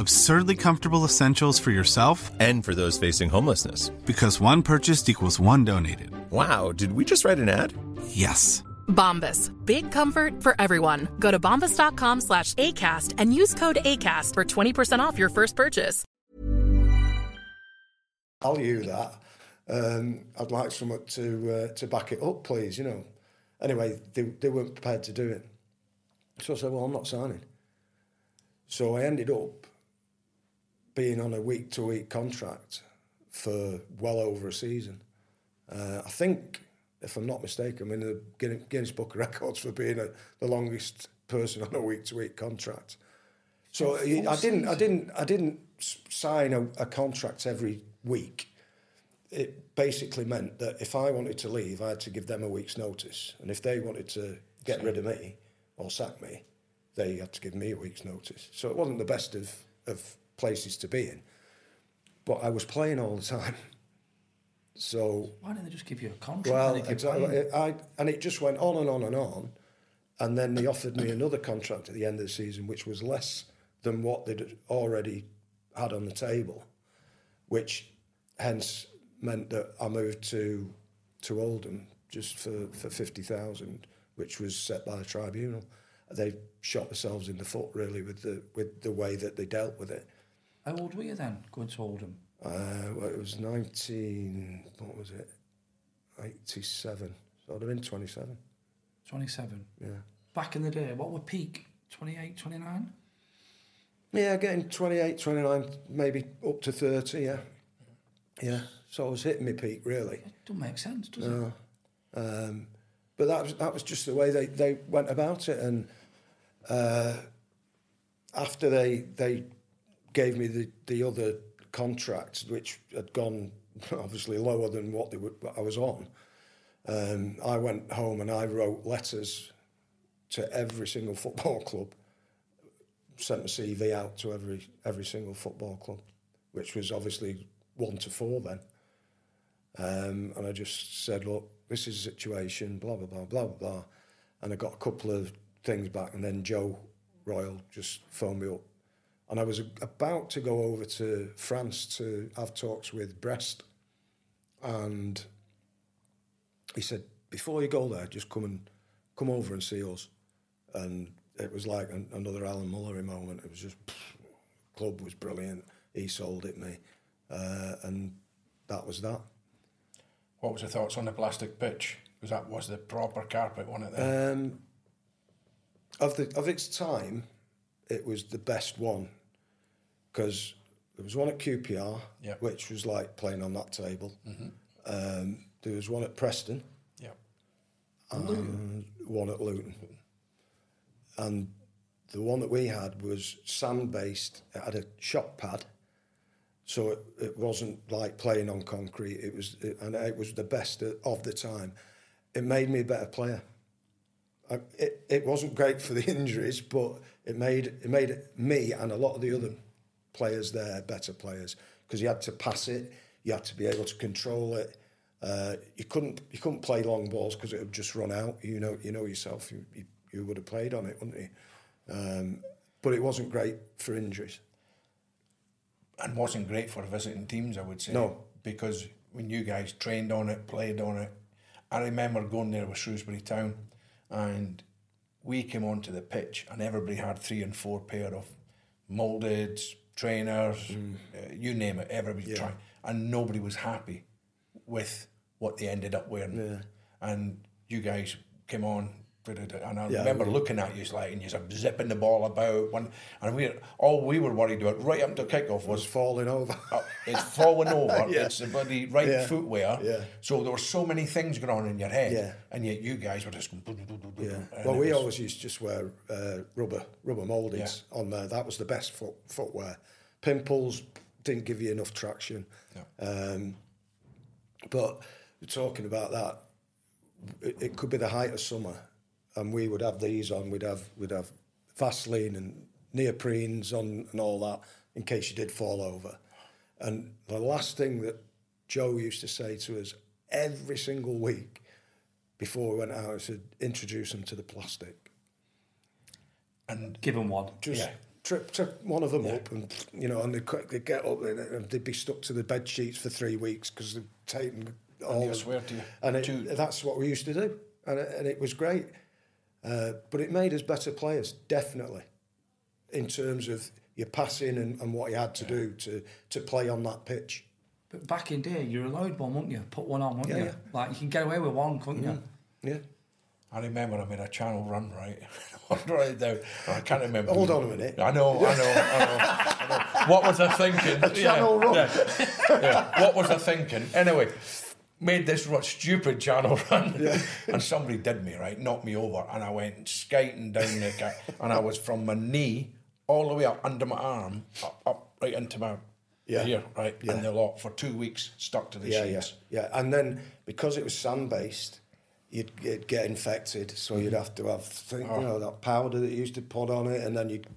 Absurdly comfortable essentials for yourself And for those facing homelessness. because one purchased equals one donated. Wow, did we just write an ad? Yes. Bombas. Big comfort for everyone. Go to bombas.com slash ACAST and use code ACAST for 20% off your first purchase. I'll value that. Um, I'd like someone to uh, to back it up, please. You know. Anyway, they they weren't prepared to do it, so I said, "Well, I'm not signing." So I ended up being on a week to week contract for well over a season. Uh, I think, if I'm not mistaken, I'm in the Guinness Book of Records for being a, the longest person on a week to week contract. So I I didn't, I didn't, I didn't sign a, a contract every week. It basically meant that if I wanted to leave, I had to give them a week's notice, and if they wanted to get rid of me or sack me, they had to give me a week's notice. So it wasn't the best of, of places to be in, but I was playing all the time. So Why didn't they just give you a contract? well, then exactly. I, and it just went on and on and on. And then they offered me another contract at the end of the season, which was less than what they'd already had on the table, which hence meant that I moved to to Oldham just for, for 50,000, which was set by the tribunal. They shot themselves in the foot, really, with the, with the way that they dealt with it. How old were you then, going to Oldham? Uh, well, it was 19, what was it? 87. So I'd have been 27. 27. Yeah. Back in the day, what were peak? 28, 29? Yeah, getting 28, 29, maybe up to 30, yeah. Yeah. So I was hitting my peak, really. It doesn't make sense, does it? No. Um, but that was, that was just the way they, they went about it. And uh, after they they gave me the, the other contract, which had gone obviously lower than what they were, what I was on, um, I went home and I wrote letters to every single football club, sent my CV out to every every single football club, which was obviously one to four then. Um, and I just said, look, this is the situation, blah, blah, blah, blah, blah. And I got a couple of things back, and then Joe Royle just phoned me up. And I was about to go over to France to have talks with Brest. And he said, before you go there, just come and come over and see us. And it was like an, another Alan Mullery moment. It was just, club was brilliant. He sold it me. Uh, and that was that. What was your thoughts on the plastic pitch? Was that was the proper carpet one it then? Um, of the of its time, it was the best one because there was one at QPR, Yeah. which was like playing on that table. Um, there was one at Preston, yeah. and one at Luton, and the one that we had was sand based. It had a shock pad, so it, it wasn't like playing on concrete. It was, it, and it was the best of the time. It made me a better player. I, it, it wasn't great for the injuries, but it made it made me and a lot of the other players there better players because you had to pass it, you had to be able to control it. Uh, you couldn't you couldn't play long balls because it would just run out. You know you know yourself. You you, you would have played on it, wouldn't you? Um, but it wasn't great for injuries. And wasn't great for visiting teams, I would say. No. Because when you guys trained on it, played on it, I remember going there with Shrewsbury Town and we came onto the pitch and everybody had three and four pair of moulded trainers, mm. uh, you name it, everybody yeah. trying. And nobody was happy with what they ended up wearing. Yeah. And you guys came on and I Yeah, remember we- looking at you like, and you're zipping the ball about. One, and we all we were worried about right up to kickoff was falling over. Uh, it's falling over. Yeah. It's the bloody right Yeah. footwear. Yeah. So there were so many things going on in your head. Yeah. And yet you guys were just going. Yeah. Well, we was- always used to just wear uh, rubber rubber mouldings on there. That was the best foot, footwear. Pimples didn't give you enough traction. Um, but talking about that, it, it could be the height of summer, and we would have these on. We'd have we'd have Vaseline and neoprenes on and all that in case you did fall over. And the last thing that Joe used to say to us every single week before we went out, he said, introduce them to the plastic. And give them one. Just Yeah. trip, trip one of them up, and you know, and they'd, they'd get up and and they'd be stuck to the bed sheets for three weeks because they'd taken all. I the- swear to you, and it, that's what we used to do, and it, and it was great. Uh, but it made us better players, definitely, in terms of your passing and, and what you had to do to to play on that pitch. But back in day, you're allowed one, weren't you? Put one on, weren't Yeah, you? yeah. Like you can get away with one, couldn't you? Yeah. I remember I made a channel run, right? right down. I can't remember. Hold on a minute. I know, I know, I know, I know. What was I thinking? A channel run. Yeah, yeah. What was I thinking? Anyway, made this stupid channel run, and somebody did me right, knocked me over, and I went skating down the guy, and I was from my knee all the way up under my arm, up, up right into my Yeah. here, right, Yeah. in the lot for two weeks, stuck to the yeah, sheets. yeah, yeah. And then because it was sand based, you'd, you'd get infected, so you'd have to have think, you know that powder that you used to put on it, and then you'd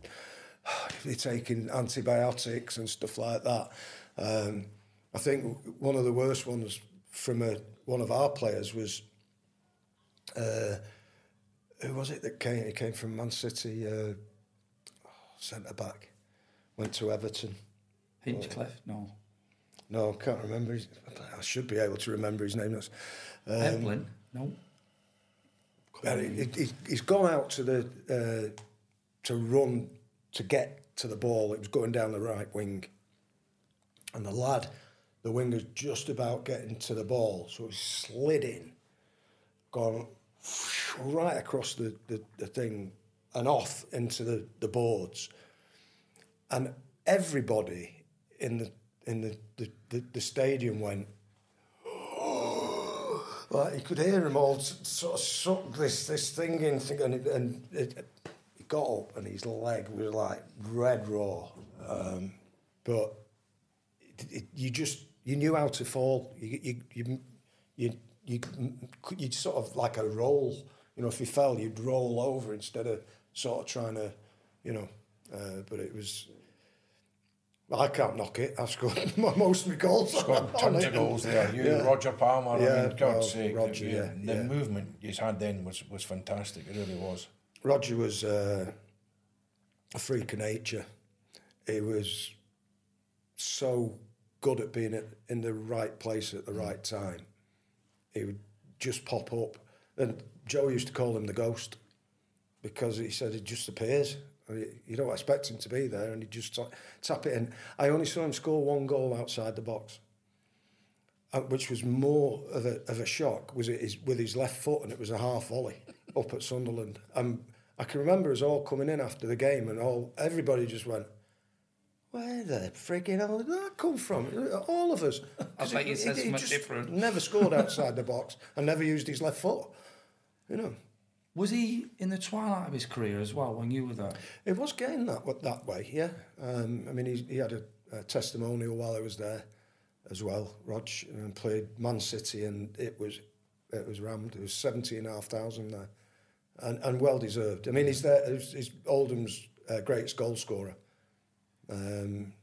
be taking antibiotics and stuff like that. Um, I think one of the worst ones from a, one of our players was uh, who was it that came? He came from Man City, uh, centre back, went to Everton. Hinchcliffe, no. No, I can't remember. His, I should be able to remember his name. That's, um, Evelyn, no. he, he's gone out to the uh, to run to get to the ball. It was going down the right wing, and the lad, the winger's just about getting to the ball, so he slid in, gone right across the, the, the thing and off into the, the boards, and everybody in the in the, the, the, the stadium went. Like you could hear them all sort of suck this this thing in, and, it, and it, got up and his leg was like red raw. Um, but it, it, you just you knew how to fall. You you you you you you sort of like a roll. You know, if you fell, you'd roll over instead of sort of trying to, you know. Uh, but it was. Well, I can't knock it. I've scored most of my goals. Scored tons of goals there. You, Yeah. Roger Palmer, Yeah, I mean, God's well, sake. Roger, yeah, the yeah. movement you had then was, was fantastic. It really was. Roger was uh, a freak of nature. He was so good at being at, in the right place at the right time. He would just pop up. And Joe used to call him the ghost because he said he just appears. You- don't expect him to be there, and he just ta- tap it in. I only saw him score one goal outside the box, uh, which was more of a, of a shock. Was it his, with his left foot, and it was a half volley up at Sunderland. Um, I can remember us all coming in after the game, and all everybody just went, "Where the frigging hell did that come from?" All of us. I bet you said he- he something just different. Never scored outside the box, and never used his left foot. You know. Was he in the twilight of his career as well when you were there? It was getting that that way, yeah. Um, I mean, he, he had a, a testimonial while I was there as well. Rog and played Man City, and it was it was rammed. It was seventeen and a half thousand there, and and well deserved. I mean, he's there. He's, he's Oldham's uh, greatest goal scorer. Um,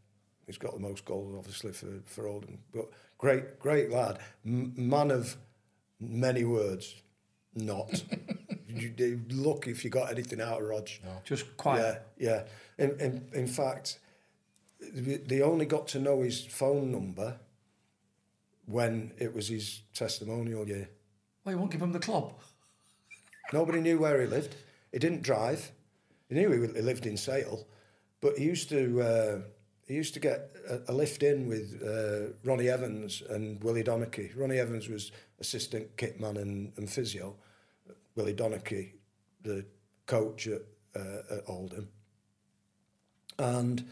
he's got the most goals, obviously, for for Oldham. But great, great lad, M- man of many words. Not. you, you look if you got anything out of Rog. Just quiet. Yeah, yeah. In, in, in fact, th- they only got to know his phone number when it was his testimonial year. Well, you won't give him the club. Nobody knew where he lived. He didn't drive. He knew he, he lived in Sale, but he used to uh, he used to get a, a lift in with uh, Ronnie Evans and Willie Donachie. Ronnie Evans was assistant kitman and, and physio. Willie Donachie, the coach at, uh, at Oldham. And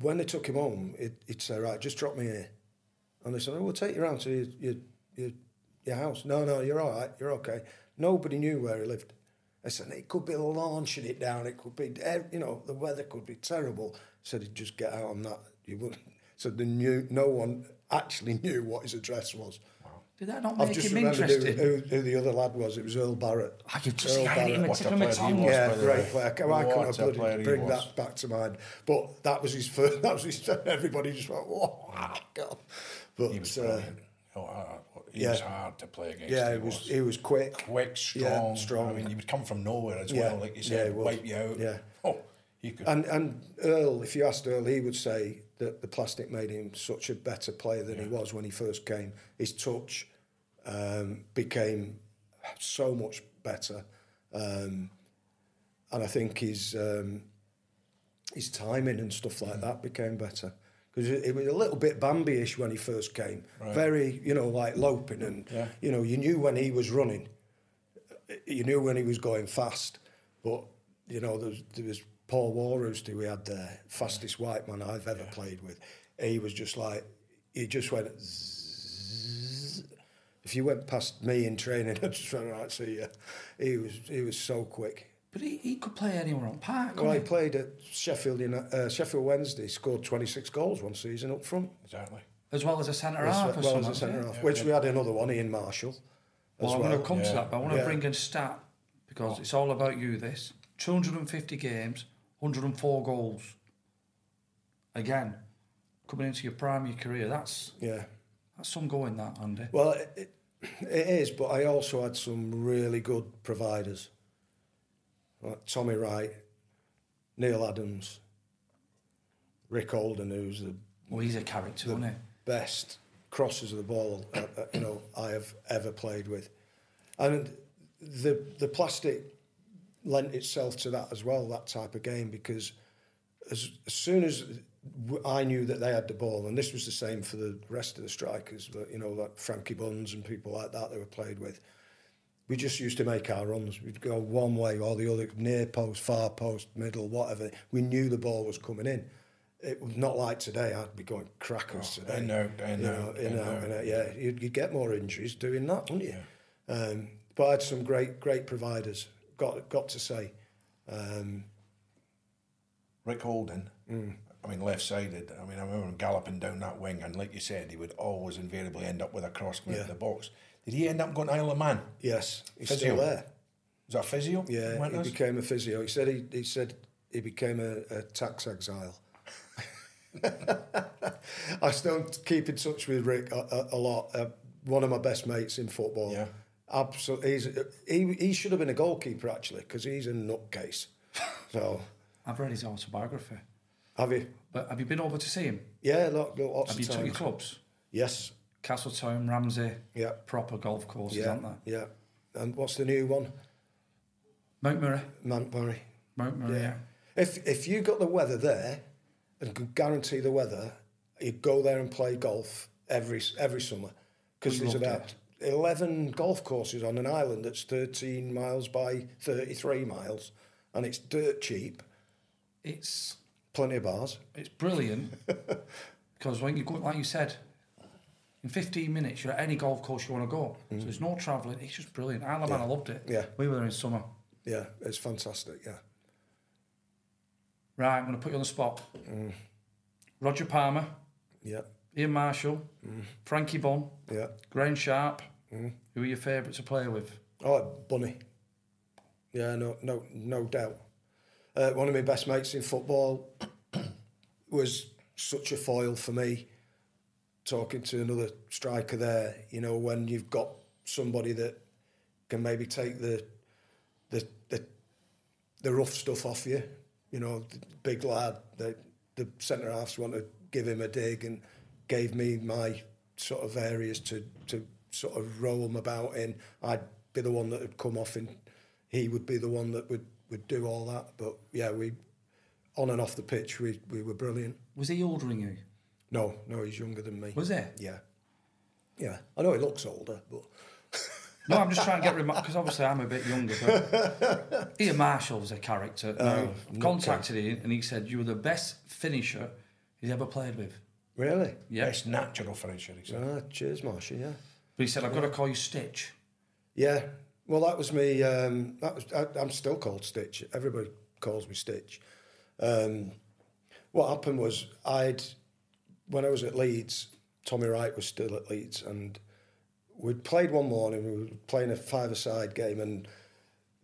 when they took him home, he'd say, right, just drop me here. And they said, oh, we'll take you round to your, your, your, your house. No, no, you're all right, you're okay. Nobody knew where he lived. I said, it could be launching it down, it could be, eh, you know, the weather could be terrible. said he'd just get out on that. You wouldn't. So the new, no one actually knew what his address was. Did that not I've make just him remembered interested? who, who, who the other lad was. It was Earl Barrett. I could just Earl see him Barrett. at tip of my tongue. Yeah, great way. player. Why What couldn't a I bloody player bring that back to mind? But that was his first. That was his. Everybody just went, "Oh God!" But He was uh, brilliant. Oh, uh, he yeah. was hard to play against. yeah, he was. He was quick. quick, strong. Yeah, strong. I mean, he would come from nowhere as Yeah, well, like you said, would. wipe you out. Yeah. Oh, he could. And and Earl, if you asked Earl, he would say that the plastic made him such a better player than he was when he first came. His touch um, became so much better, um, and I think his um, his timing and stuff like that became better. Because it, it was a little bit Bambi-ish when he first came, Right. very you know like loping, and Yeah. you know you knew when he was running, uh, you knew when he was going fast, but you know there was, there was Paul Warhurst who we had the fastest white man I've ever played with. He was just like he just went. Zzz. If you went past me in training, I just went right. See you. He was he was so quick. But he, he could play anywhere on park. Well, he couldn't played at Sheffield in uh, Sheffield Wednesday. Scored twenty six goals one season up front. exactly. As well as a centre As half or well as a centre yeah? half, which we had another one, Ian Marshall. Well, I'm well. going to come to that, but I want to Yeah. bring in stat because it's all about you. This 250 games, 104 goals. Again, coming into your prime your career, that's Yeah. that's some going that, Andy. Well, it, it, it is, but I also had some really good providers. Like Tommy Wright, Neil Adams, Rick Holden, who's the Well, he's a character, isn't he? best crosses of the ball uh, uh, you know I have ever played with, and the the plastic lent itself to that as well. That type of game because as, as soon as I knew that they had the ball, and this was the same for the rest of the strikers, but, you know, like Frankie Buns and people like that they were played with. We just used to make our runs. We'd go one way or the other, near post, far post, middle, whatever. We knew the ball was coming in. It was not like today. I'd be going crackers Oh, today. in, out, in, You out, know, in, in, out, out. in. Yeah, you'd, you'd get more injuries doing that, wouldn't you? Um, but I had some great, great providers. Got got to say, um, Rick Holden, Mm. I mean, left sided. I mean, I remember him galloping down that wing, and like you said, he would always invariably end up with a cross Yeah. out the box. Did he end up going to Isle of Man? yes, he's Physio. still there. Was that physio? Yeah, Went he became a physio. He said he, he said he became a, a tax exile. I still keep in touch with Rick a, a, a lot. Uh, one of my best mates in football. Yeah. absolutely. He's, he he should have been a goalkeeper actually because he's a nutcase. So I've read his autobiography. have you? But have you been over to see him? Yeah, lot, lots Have of you took your clubs? Yes. Castletown, Ramsey, Yeah. proper golf courses, Yeah. aren't there? Yeah. And what's the new one? Mount Murray. Montgomery. Mount Murray, yeah. If if you got the weather there and could guarantee the weather, you'd go there and play golf every every summer because there's about eleven golf courses on an island that's thirteen miles by thirty three miles, and it's dirt cheap. It's Plenty of bars. it's brilliant because when you go, like you said, In 15 minutes, you're at any golf course you want to go. Mm. So there's no travelling. It's just brilliant. Isle of Man, I loved it. Yeah. We were there in summer. Yeah, it's fantastic. Yeah. Right, I'm going to put you on the spot. Mm. Roger Palmer, Yeah. Ian Marshall, Frankie Bunn, Yeah. Graeme Sharp. Mm. Who are your favourite to play with? Oh, Bunny. Yeah, no, no, no doubt. Uh, one of my best mates in football was such a foil for me. Talking to another striker there, you know, when you've got somebody that can maybe take the the the, the rough stuff off you, you know, big lad, the the centre halves want to give him a dig and gave me my sort of areas to to sort of roll him about in. I'd be the one that would come off and he would be the one that would, would do all that. But yeah, we on and off the pitch we, we were brilliant. Was he ordering you? No, no, he's younger than me. Was he? Yeah. Yeah. I know he looks older, but No, I'm just trying to get remarked because obviously I'm a bit younger. But Ian Marshall's a character. Okay. contacted him and he said you were the best finisher he's ever played with. really? Yeah. Best natural finisher, he said. Ah, cheers, Marsha, yeah. But he said I've got to call you Stitch. Yeah. Well, that was me. Um, that was, I, I'm still called Stitch. Everybody calls me Stitch. Um, what happened was I'd when I was at Leeds, Tommy Wright was still at Leeds, and we'd played one morning. We were playing a five-a-side game, and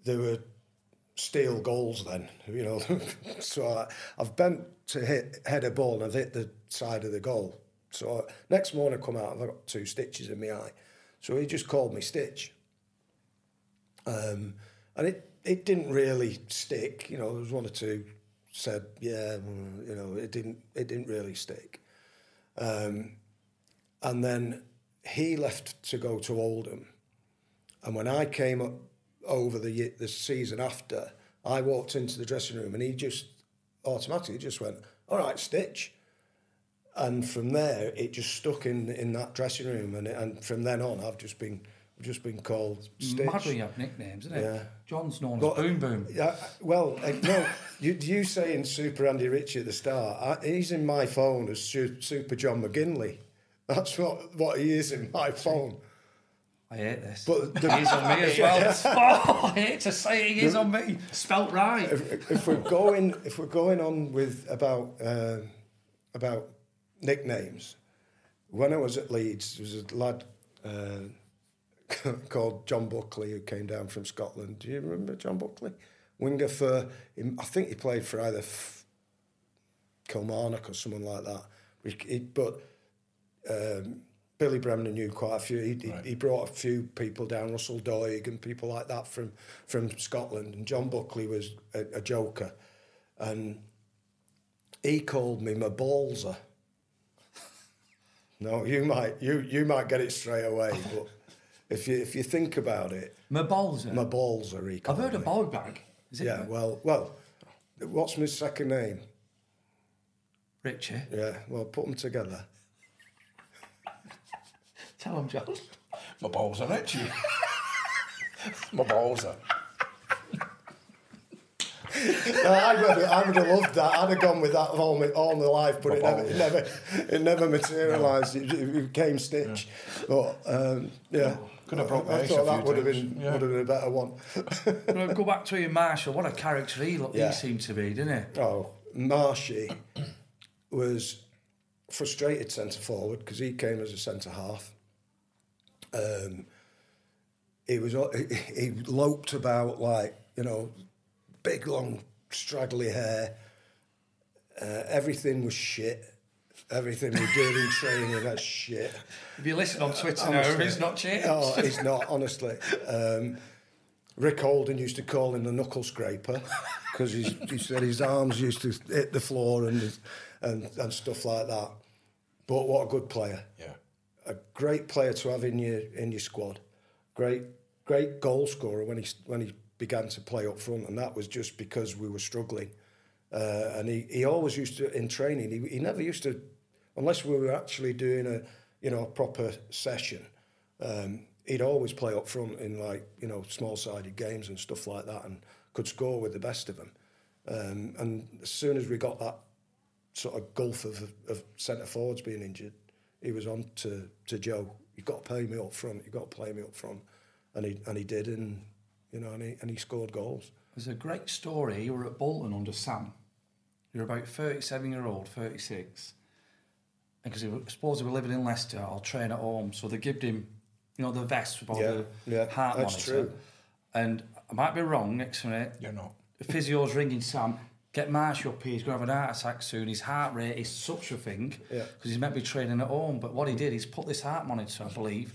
there were steel goals then, you know. so I, I've bent to hit head a ball, and I've hit the side of the goal. So next morning, I come out, I've got two stitches in my eye. So he just called me Stitch. Um, and it, it didn't really stick. You know, there was one or two said, yeah, mm, you know, it didn't it didn't really stick. Um, and then he left to go to Oldham. And when I came up over the the season after, I walked into the dressing room and he just automatically just went, "All right, Stitch." And from there, it just stuck in in that dressing room, and and from then on, I've just been just been called Stitch. Mad when you have nicknames, isn't it? Yeah. John's known But- as Boom Boom. Yeah, well, uh, no, you, you saying Super Andy Ritchie at the start, I, he's in my phone as Su- Super John McGinlay. That's what, what he is in my phone. I hate this. But the- He's on me as well. oh, I hate to say it, he is on me. Spelt right. If, if we're going, if we're going on with about um about nicknames, when I was at Leeds, there was a lad uh, called John Buckley who came down from Scotland. Do you remember John Buckley? Winger for, I think he played for either Kilmarnock or someone like that. But um, Billy Bremner knew quite a few. He, he- he brought a few people down, Russell Doig and people like that from from Scotland. And John Buckley was a, a joker, and he called me my ballser. No, you might you you might get it straight away, but if you if you think about it, My balls. are my ballser. He I've heard me. of ball bag. Is it Yeah, well, well, what's my second name? Ritchie? Yeah, well, put them together. Tell him, John. My balls are itchy. My balls are. No, I would, have, I would have loved that. I'd have gone with that all my, all my life, but it never, it never, it never materialised. It, it became Stitch. But um, yeah, Could have broke my I, I ace a thought that would have been yeah. would have been a better one. Well, go back to Ian Marshall. What a character he, looked, Yeah. he seemed to be, didn't he? Oh, Marshy was frustrated centre forward because he came as a centre half. Um, he was he, he loped about like you know, big long straggly hair. Uh, everything was shit. Everything we did in training was shit. If you listen on Twitter now, Honestly. he's not changed. Oh, he's not, honestly. Um, Rick Holden used to call him the knuckle scraper because he said his arms used to hit the floor and, his, and and stuff like that. But what a good player! Yeah. A great player to have in your in your squad. Great great goal scorer when he when he began to play up front, and that was just because we were struggling. Uh, and he, he always used to in training. He, he never used to, unless we were actually doing a you know a proper session. Um, he'd always play up front in like you know small sided games and stuff like that, and could score with the best of them. Um, and as soon as we got that sort of gulf of, of centre forwards being injured, he was on to, to Joe. You've got to pay me up front. You've got to play me up front, and he and he did, and you know, and he and he scored goals. There's a great story. You were at Bolton under Sam. You're about 37 year old, 36. Because he was, suppose he was living in Leicester or train at home, so they gave him, you know, the vest with all Yeah, the yeah, heart that's monitor. true. And I might be wrong next minute. You're not. The physio's ringing Sam. Get Marsh up here. He's going to have an heart attack soon. His heart rate is such a thing Yeah. because he's meant to be training at home. But what he did is put this heart monitor, I believe,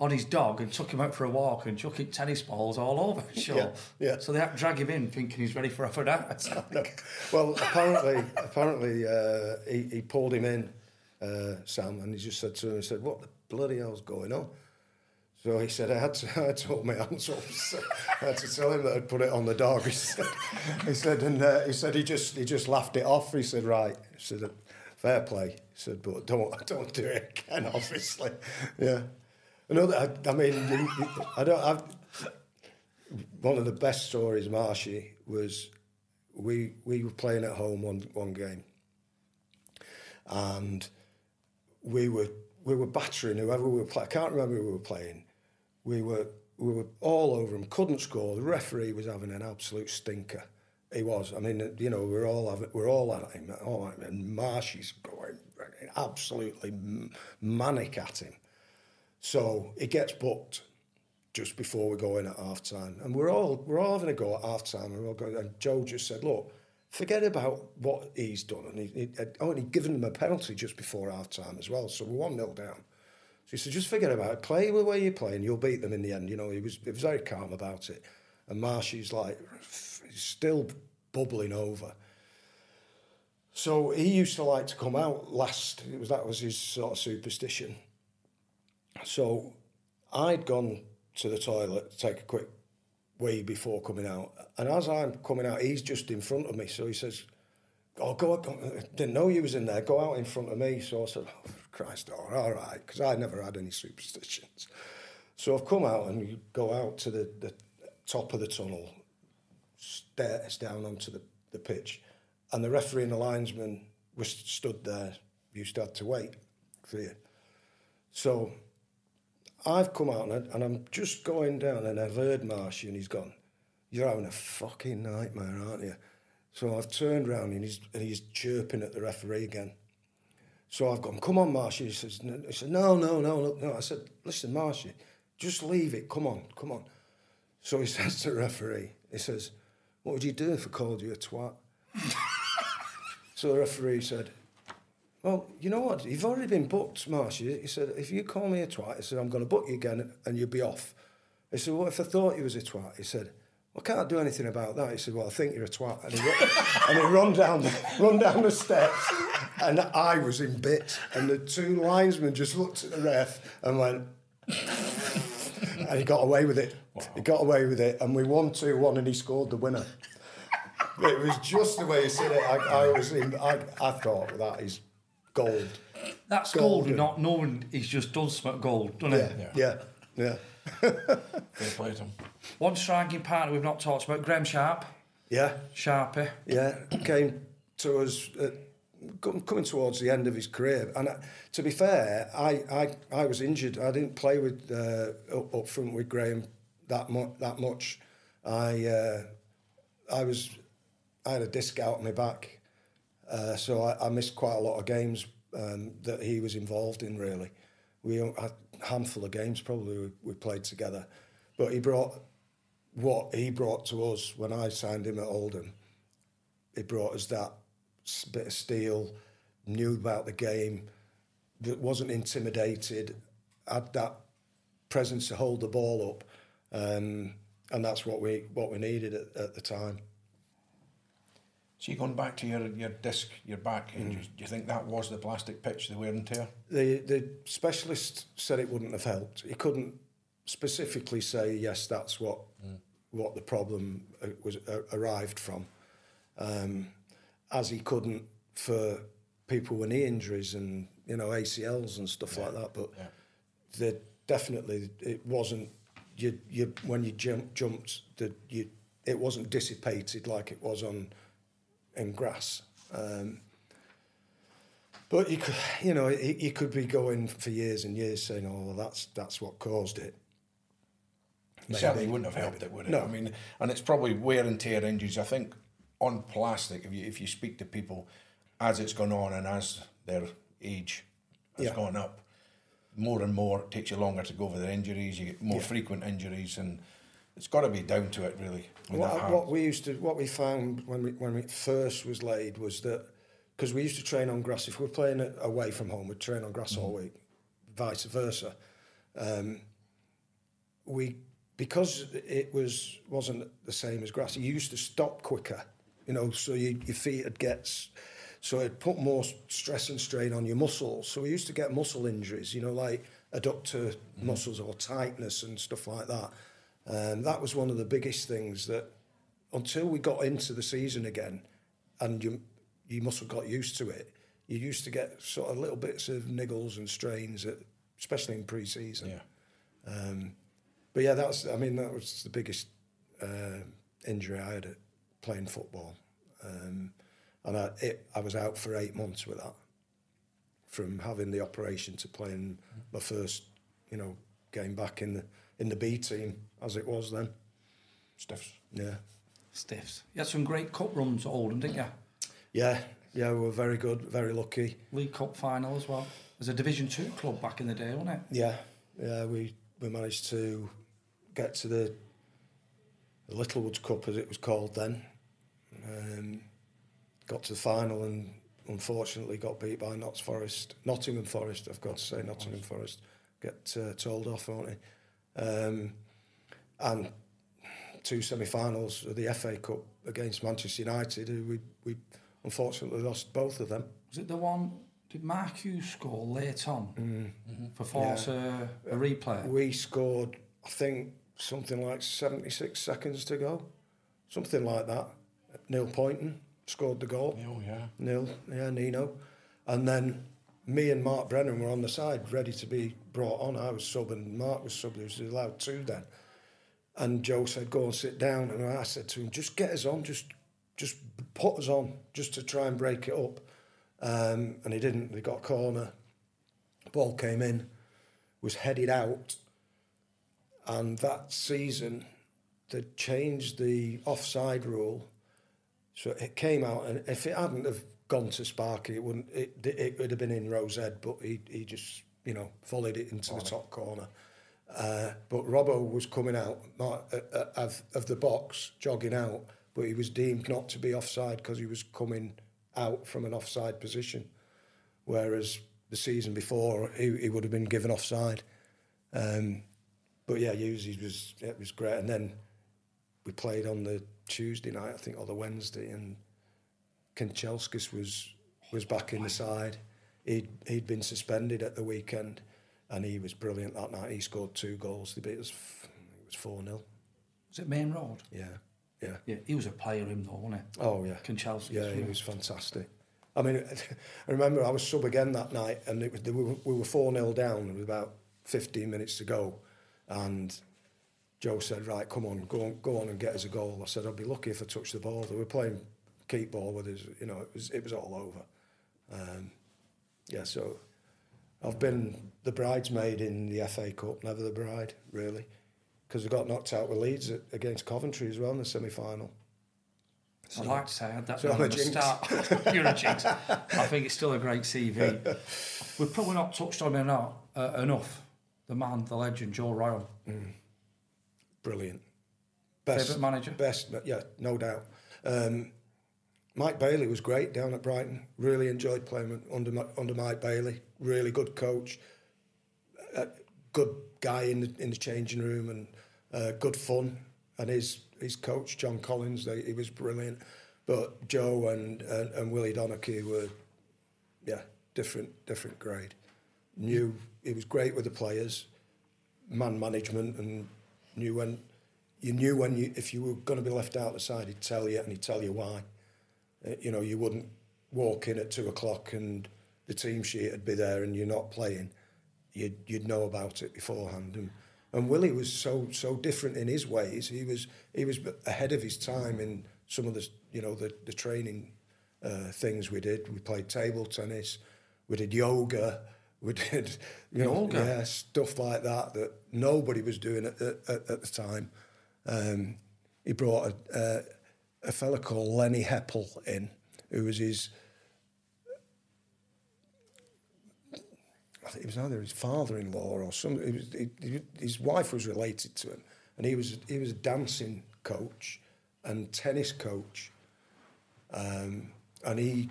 on his dog and took him out for a walk and chucking tennis balls all over. Sure. Yeah, yeah. So they had to drag him in, thinking he's ready for a heart attack. No. Well, apparently, apparently uh, he, he pulled him in, uh, Sam, and he just said to him, he said, "What the bloody hell's going on?" So he said, "I had to, I had to hold my up. I had to tell him that I'd put it on the dog." He said, he said, and uh, he said he just he just laughed it off. He said, "Right," he said, "Fair play." He said, "But don't don't do it again." Obviously, yeah. Another, I, I mean, I don't. I've, one of the best stories, Marshy, was we we were playing at home one one game, and we were we were battering whoever we were playing. I can't remember who we were playing. We were we were all over him. Couldn't score. The referee was having an absolute stinker. He was. I mean, you know, we're all having, we're all at him. All at him. And Marshy's going absolutely manic at him. So he gets booked just before we go in at half time. And we're all we're all having a go at half time. And, and Joe just said, Look, forget about what he's done. And he, he uh, oh, had only given them a penalty just before half time as well. So we're 1 0 down. So he said, just forget about it. Play the way you're playing. You'll beat them in the end. You know, he was, he was very calm about it. And Marshy's like, still bubbling over. So he used to like to come out last. It was that was his sort of superstition. So I'd gone to the toilet to take a quick wee before coming out, and as I'm coming out, he's just in front of me. So he says, "Oh, go, I didn't know you was in there. Go out in front of me." So I said, oh, "Christ, all all right," because I never had any superstitions. So I've come out and you go out to the, the top of the tunnel, stairs down onto the, the pitch, and the referee and the linesman was stood there. You to to wait for you. So I've come out and, I, and I'm just going down and I've heard Marshy and he's gone, You're having a fucking nightmare, aren't you? So I've turned round and he's, and he's chirping at the referee again. So I've gone, Come on, Marshy. He says, "No." Said, no, no, no, no. I said, Listen, Marshy, just leave it. Come on, come on. So he says to the referee, He says, What would you do if I called you a twat? so the referee said, well, you know what? You've already been booked, Marshy. He said, if you call me a twat, he said, I'm going to book you again and you'll be off. He said, what if I thought you was a twat? He said, well, I can't do anything about that. He said, well, I think you're a twat. And he, ru- and he run, down the, run down the steps and I was in bits. And the two linesmen just looked at the ref and went, and he got away with it. He got away with it. And we won 2-1 and he scored the winner. It was just the way he said it. I, I was in, I, I thought that is gold. That's gold, Golden. not knowing he's just done something gold, doesn't Yeah, it? yeah, yeah. Fair play to him. One striking partner we've not talked about, Graeme Sharp. Yeah, Sharpie. yeah. Came to us at, coming towards the end of his career. And I, to be fair, I, I, I was injured. I didn't play with uh, up, up front with Graeme that mu- that much. I uh, I was I had a disc out on my back, uh, so I, I missed quite a lot of games um, that he was involved in. Really, we had a handful of games probably we, we played together, but he brought what he brought to us when I signed him at Oldham. He brought us that bit of steel, knew about the game, that wasn't intimidated, had that presence to hold the ball up, um, and that's what we what we needed at, at the time. So you going back to your, your disc, your back, and do you think that was the plastic pitch, the wear and tear? The the specialist said it wouldn't have helped. He couldn't specifically say yes, that's what what the problem uh, was uh, arrived from, um, as he couldn't for people with knee injuries and you know ACLs and stuff like that. But the definitely it wasn't you you when you jump, jumped the you it wasn't dissipated like it was on in grass. Um, But you could, you know, you could be going for years and years saying, "Oh, well, that's that's what caused it." It certainly wouldn't have helped it, would it? No. I mean, and it's probably wear and tear injuries. I think on plastic, if you if you speak to people as it's gone on and as their age has Yeah. gone up, more and more it takes you longer to go over their injuries. You get more Yeah. frequent injuries, and it's got to be down to it, really. I mean, that What, what we used to, what we found when we when we first was laid was that because we used to train on grass. If we were playing away from home, we'd train on grass all week, vice versa. Um, we because it was wasn't the same as grass. You used to stop quicker, you know, so you, your feet would get. So it put more stress and strain on your muscles. So we used to get muscle injuries, you know, like adductor muscles or tightness and stuff like that. Um, that was one of the biggest things that until we got into the season again, and you you must have got used to it. You used to get sort of little bits of niggles and strains, at, especially in pre-season. Yeah. Um, but yeah, that's I mean that was the biggest uh, injury I had at playing football, um, and I it, I was out for eight months with that, from having the operation to playing my first, you know, game back in the in the B team as it was then. Stiffs. Yeah. Stiffs. You had some great cup runs at Oldham, didn't you? Yeah, yeah, we were very good, very lucky. League Cup final as well. It was a Division Two club back in the day, wasn't it? Yeah, yeah, we, we managed to get to the, the Littlewoods Cup as it was called then. Um, got to the final and unfortunately got beat by Notts Forest, Nottingham Forest. I've got to say Nottingham Forest. Get uh, told off, won't he? Um, and two semi-finals of the FA Cup against Manchester United, we we unfortunately lost both of them. Was it the one? Did Mark Hughes score late on for force Mm. Yeah. uh, a replay? We scored, I think, something like 76 seconds to go. Something like that. Neil Pointon scored the goal. Oh, yeah. Neil, yeah, Nino. And then me and Mark Brennan were on the side, ready to be brought on. I was sub and Mark was sub. He was allowed two then. And Joe said, go and sit down. And I said to him, just get us on, just just put us on, just to try and break it up. Um, and he didn't. They got a corner. Ball came in, was headed out. And that season, they changed the offside rule. So it came out, and if it hadn't have gone to Sparky, it wouldn't. It, it would have been in Rose Ed, but he he just you know volleyed it into the top corner. Uh, but Robbo was coming out uh, uh, of of the box, jogging out, but he was deemed not to be offside because he was coming out from an offside position, whereas the season before he, he would have been given offside. Um, but yeah, Hughes was it was great, and then we played on the Tuesday night, I think, or the Wednesday, and Kanchelskis was was back in the side. He'd he'd been suspended at the weekend, and he was brilliant that night. He scored two goals. They beat us. It was four 0 Was it Maine Road? Yeah, yeah. Yeah, he was a player, him though, wasn't he? Oh yeah, Kanchelskis, Yeah, he was fantastic. I mean, I remember I was sub again that night, and it was we were, we were four 0 down with about fifteen minutes to go, and Joe said, "Right, come on, go on, go on and get us a goal." I said, "I'd be lucky if I touched the ball." They were playing keep ball with us, you know. It was it was all over. Um, yeah, so I've been the bridesmaid in the FA Cup, never the bride, really, because we got knocked out with Leeds at, against Coventry as well in the semi final. I'd like to say I had that So down I'm a at the start. You're a jinx. I think it's still a great CV. We've probably not touched on him enough, uh, enough. The man, the legend, Joe Royle. Brilliant. Favourite manager? Best, yeah, no doubt. Um, Mike Bailey was great down at Brighton. Really enjoyed playing under under Mike Bailey. Really good coach. A good guy in the in the changing room and uh, good fun. And his his coach John Collins, they, he was brilliant. But Joe and, and and Willie Donachie were, yeah, different different grade. Knew he was great with the players man management and knew when you knew when you if you were going to be left out the side he'd tell you and he'd tell you why Uh, you know you wouldn't walk in at two o'clock and the team sheet would be there and you're not playing you'd, you'd know about it beforehand and and Willie was so so different in his ways he was he was ahead of his time in some of the you know the the training uh, things we did we played table tennis we did yoga, we did you know Yoga? yeah stuff like that that nobody was doing at, at, at the time. Um, he brought a, a, a fella called Lenny Heppell in, who was his. I think it was either his father-in-law or some. It was, he, he- his wife was related to him, and he was he was a dancing coach and tennis coach, um, and he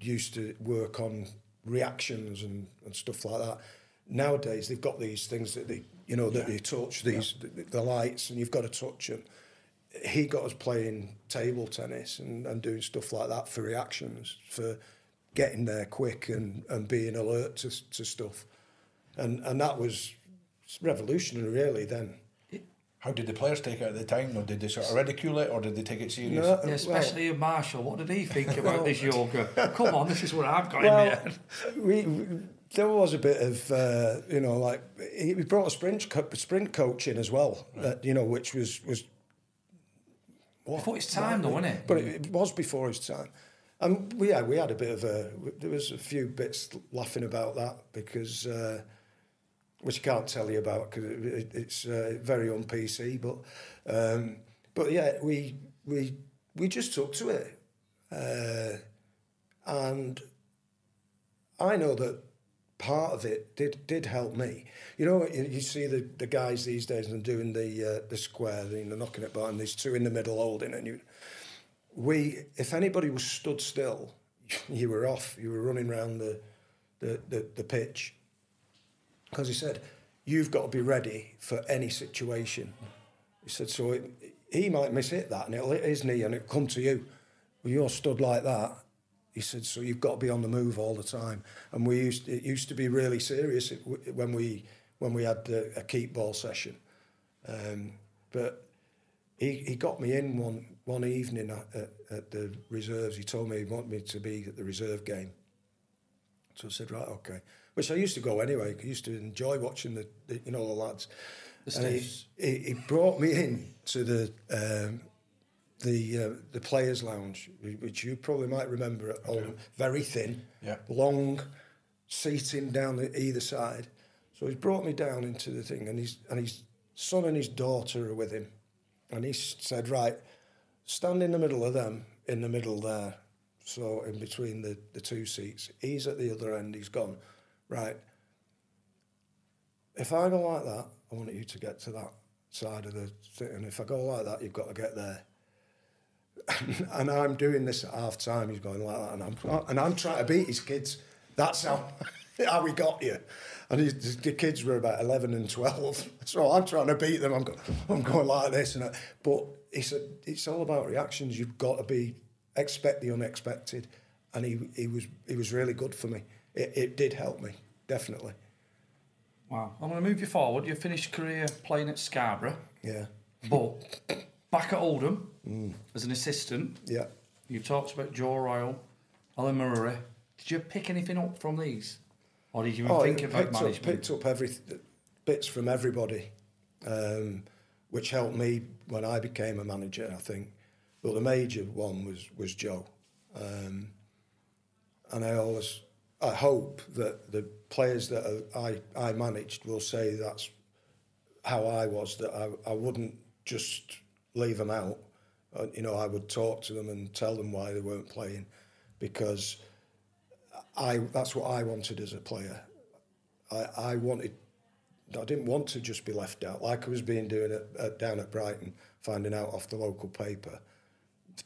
used to work on reactions and, and stuff like that. Nowadays, they've got these things that they, you know, that they touch these the, the lights, and you've got to touch them. He got us playing table tennis and, and doing stuff like that for reactions, for getting there quick and, and being alert to, to stuff, and and that was revolutionary, really. Then How did the players take it at the time? Or did they sort of ridicule it, or did they take it serious? No, Yeah, especially Marshall. What did he think about this yoga? Come on, this is what I've got well, in my head. we, we there was a bit of uh, you know like he, we brought a sprint co- sprint coach in as well, uh, you know, which was was what? Before its time, though, wasn't it? But it, it was before his time. And we, yeah, we had a bit of a. There was a few bits laughing about that because, uh, which I can't tell you about because it, it, it's uh, very on PC. But, um, but yeah, we we we just took to it, uh, and I know that part of it did did help me. You know, you, you see the, the guys these days and doing the uh, the square, you know, knocking it back, and there's two in the middle holding, and you. We, if anybody was stood still, you were off. You were running around the the, the, the pitch. Because he said, you've got to be ready for any situation. He said, so it, he might miss hit that, and it'll hit his knee, and it'll come to you. Well, you're stood like that. He said, so you've got to be on the move all the time. And we used it used to be really serious when we when we had a, a keep ball session. Um, but he, he got me in one one evening at, at, at the reserves. He told me he wanted me to be at the reserve game. So I said, right, okay. Which I used to go anyway. I used to enjoy watching the, the you know the lads. The and he, he, he brought me in to the um, the uh, the players' lounge, which you probably might remember at home. Very thin, Yeah. long seating down the, either side. So he's brought me down into the thing, and his and his son and his daughter are with him, and he said, "Right, stand in the middle of them, in the middle there, so in between the the two seats. He's at the other end. He's gone, right. If I go like that, I want you to get to that side of the thing, and if I go like that, you've got to get there." and I'm doing this at half time. He's going like that, and I'm and I'm trying to beat his kids. That's how how we got you. And his, the kids were about eleven and twelve, so I'm trying to beat them. I'm going, I'm going like this, and I, but he said it's all about reactions. You've got to be expect the unexpected, and he he was he was really good for me. It, it did help me definitely. Wow. I'm going to move you forward. You finished career playing at Scarborough, Yeah, but back at Oldham as an assistant. yeah. You talked about Joe Royle, Alan Murray. Did you pick anything up from these? Or did you even Oh, think about picked up, picked up every bits from everybody, um, which helped me when I became a manager. I think, but the major one was was Joe, um, and I always I hope that the players that I I managed will say that's how I was. That I I wouldn't just leave them out. You know, I would talk to them and tell them why they weren't playing, because I that's what I wanted as a player. I, I wanted, I didn't want to just be left out like I was being doing at, at, down at Brighton, finding out off the local paper.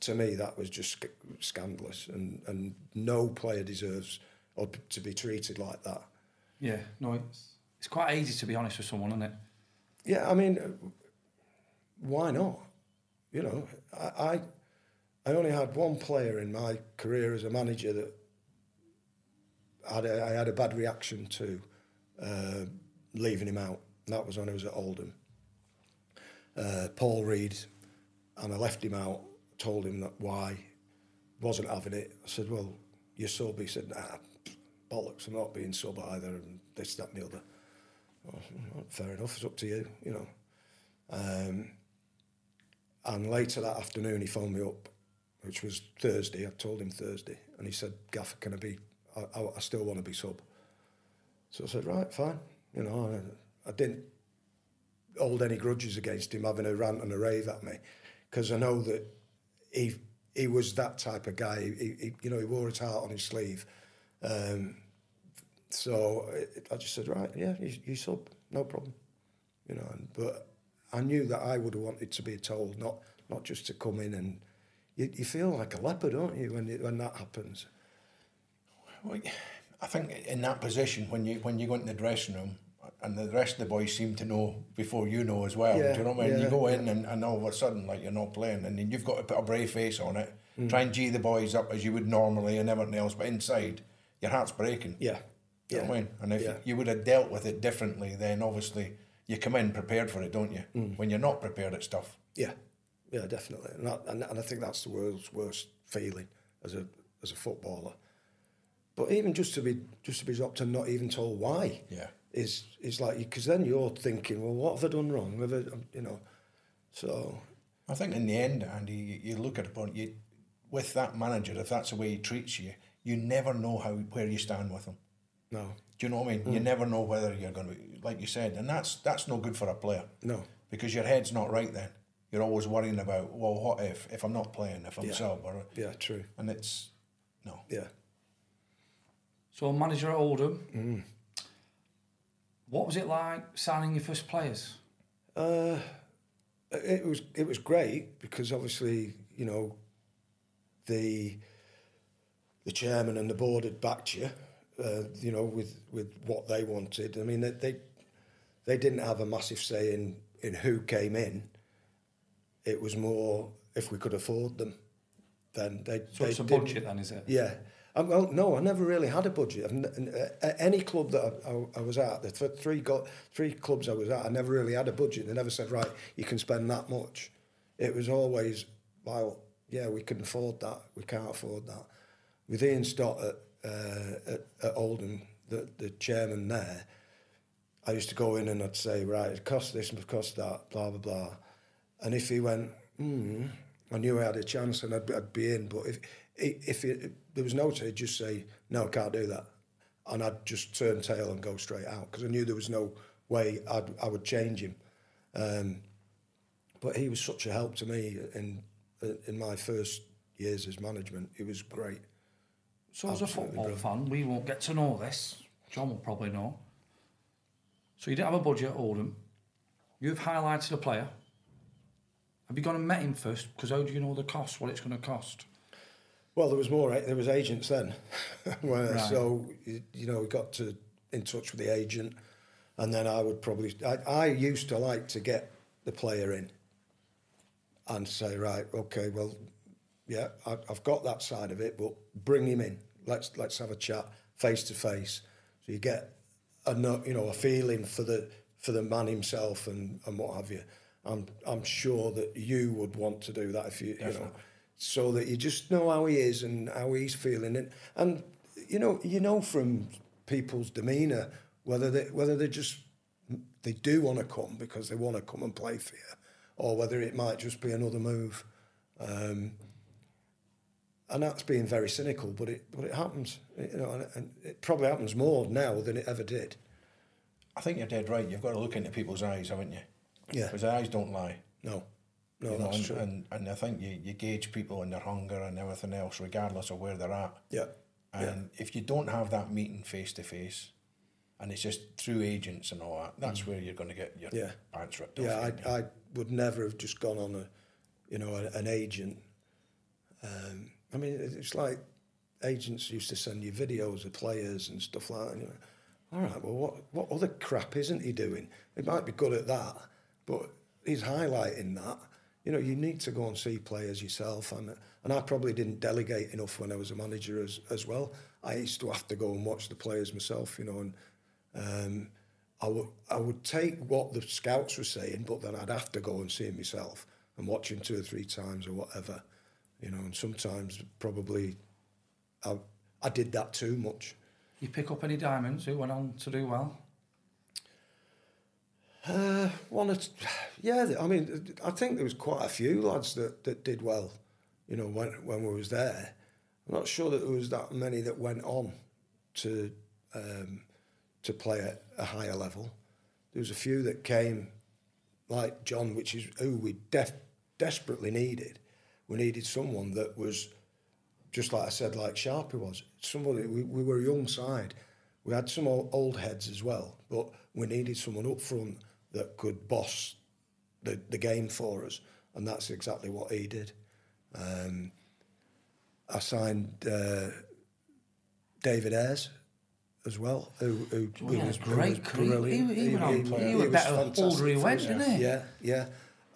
To me, that was just sc- scandalous, and, and no player deserves or p- to be treated like that. Yeah, no, it's, it's quite easy to be honest with someone, isn't it? Yeah, I mean, why not? You know, I, I, only had one player in my career as a manager that had a, I had a bad reaction to uh, leaving him out. And that was when I was at Oldham. Uh, Paul Reid, and I left him out, told him that why, wasn't having it. I said, well, you're sub. He said, nah, bollocks, I'm not being sub either, and this, that, and the other. Well, fair enough, it's up to you, you know. Um, and later that afternoon, he phoned me up, which was Thursday. I told him Thursday, and he said, "Gaffer, can I be I, I, I still want to be sub. So I said, right, fine. You know, I, I didn't hold any grudges against him having a rant and a rave at me because I know that he he was that type of guy. He, he you know he wore his heart on his sleeve. Um, so I just said, right, yeah, you, you sub, no problem. You know, and, but I knew that I would have wanted to be told, not not just to come in and you, you feel like a leper, don't you, when when that happens. Well, I think in that position when you when you go into the dressing room and the rest of the boys seem to know before you know as well. Yeah, do you know what I mean? yeah, you go in yeah. and, and all of a sudden like you're not playing and then you've got to put a brave face on it, Mm. try and gee the boys up as you would normally and everything else, but inside your heart's breaking. Yeah. Do you know what I mean? And if you would have dealt with it differently, then obviously you come in prepared for it, don't you? Mm. When you're not prepared it's tough. Yeah, yeah, definitely, and, that, and and I think that's the world's worst feeling as a as a footballer. But even just to be just to be dropped and not even told why, Yeah. is is like because then you're thinking, well, what have I done wrong? Have I, you know, so I think in the end, Andy, you, you look at but you, with that manager, if that's the way he treats you, you never know how where you stand with him. no, Do you know what I mean? You never know whether you're going to, be like you said, and that's that's no good for a player no, because your head's not right. Then you're always worrying about, well, what if if I'm not playing, if I'm Yeah. sub, or yeah, true, and it's no. yeah. So manager at Oldham. Mm. What was it like signing your first players? Uh, it was it was great because obviously you know the the chairman and the board had backed you, uh, you know, with with what they wanted. I mean, they they, they didn't have a massive say in in who came in. It was more if we could afford them, then they. So they it's a budget then, is it? Yeah. Um, well, no, I never really had a budget. I've n- n- uh, at any club that I, I, I was at, the th- three go- three clubs I was at, I never really had a budget. They never said, right, you can spend that much. It was always, well, yeah, we can afford that. We can't afford that. With Ian Stott at, uh, at, at Oldham, the, the chairman there, I used to go in and I'd say, right, it costs this, and it costs that, blah, blah, blah. And if he went, hmm, I knew I had a chance and I'd, I'd be in. But if if, it, if there was no, he'd just say, no, I can't do that. And I'd just turn tail and go straight out because I knew there was no way I'd, I would change him. Um, but he was such a help to me in in my first years as management. He was great. So as a football brilliant. fan, we won't get to know this. John will probably know. So you didn't have a budget at Oldham. You've highlighted a player. Have you gone and met him first? Because how do you know the cost, what it's going to cost? Well, there was more. There was agents then, Right. so you you know we got to in touch with the agent, and then I would probably. I, I used to like to get the player in, and say, right, okay, well, yeah, I, I've got that side of it, but bring him in. Let's let's have a chat face to face, so you get a you know a feeling for the for the man himself and and what have you. I'm I'm sure that you would want to do that if you you know so that you just know how he is and how he's feeling and and you know you know from people's demeanour whether they whether they just they do want to come because they want to come and play for you or whether it might just be another move um, and that's being very cynical but it but it happens you know and, and it probably happens more now than it ever did I think you're dead right. You've got to look into people's eyes, haven't you? Yeah. Because eyes don't lie. no no you know, that's and, true and and I think you, you gauge people and their hunger and everything else, regardless of where they're at. yeah And if you don't have that meeting face to face, and it's just through agents and all that, that's where you're going to get your Mm. Yeah. pants ripped Yeah, off. I, I would never have just gone on a, you know, a, an agent. Um, I mean, it's like agents used to send you videos of players and stuff like that. And you're like, all right, well, what what other crap isn't he doing? He might be good at that, but he's highlighting that. You know, you need to go and see players yourself, and and I probably didn't delegate enough when I was a manager as as well. I used to have to go and watch the players myself, you know, and um, I would I would take what the scouts were saying, but then I'd have to go and see him myself and watch him two or three times or whatever, you know. And sometimes probably I I did that too much. You pick up any diamonds who went on to do well? Uh, one or t- yeah, I mean, I think there was quite a few lads that, that did well, you know, when when we was there. I'm not sure that there was that many that went on to um, to play at a higher level. There was a few that came, like John, which is who we def- desperately needed. We needed someone that was just like I said, like Sharpie was. Somebody we, we were a young side. We had some old, old heads as well, but we needed someone up front that could boss the, the game for us, and that's exactly what he did. Um, I signed uh, David Eyres as well, who, who, Oh, who was great who was brilliant. He- he went on- he was was better older he went, didn't he? Yeah, yeah.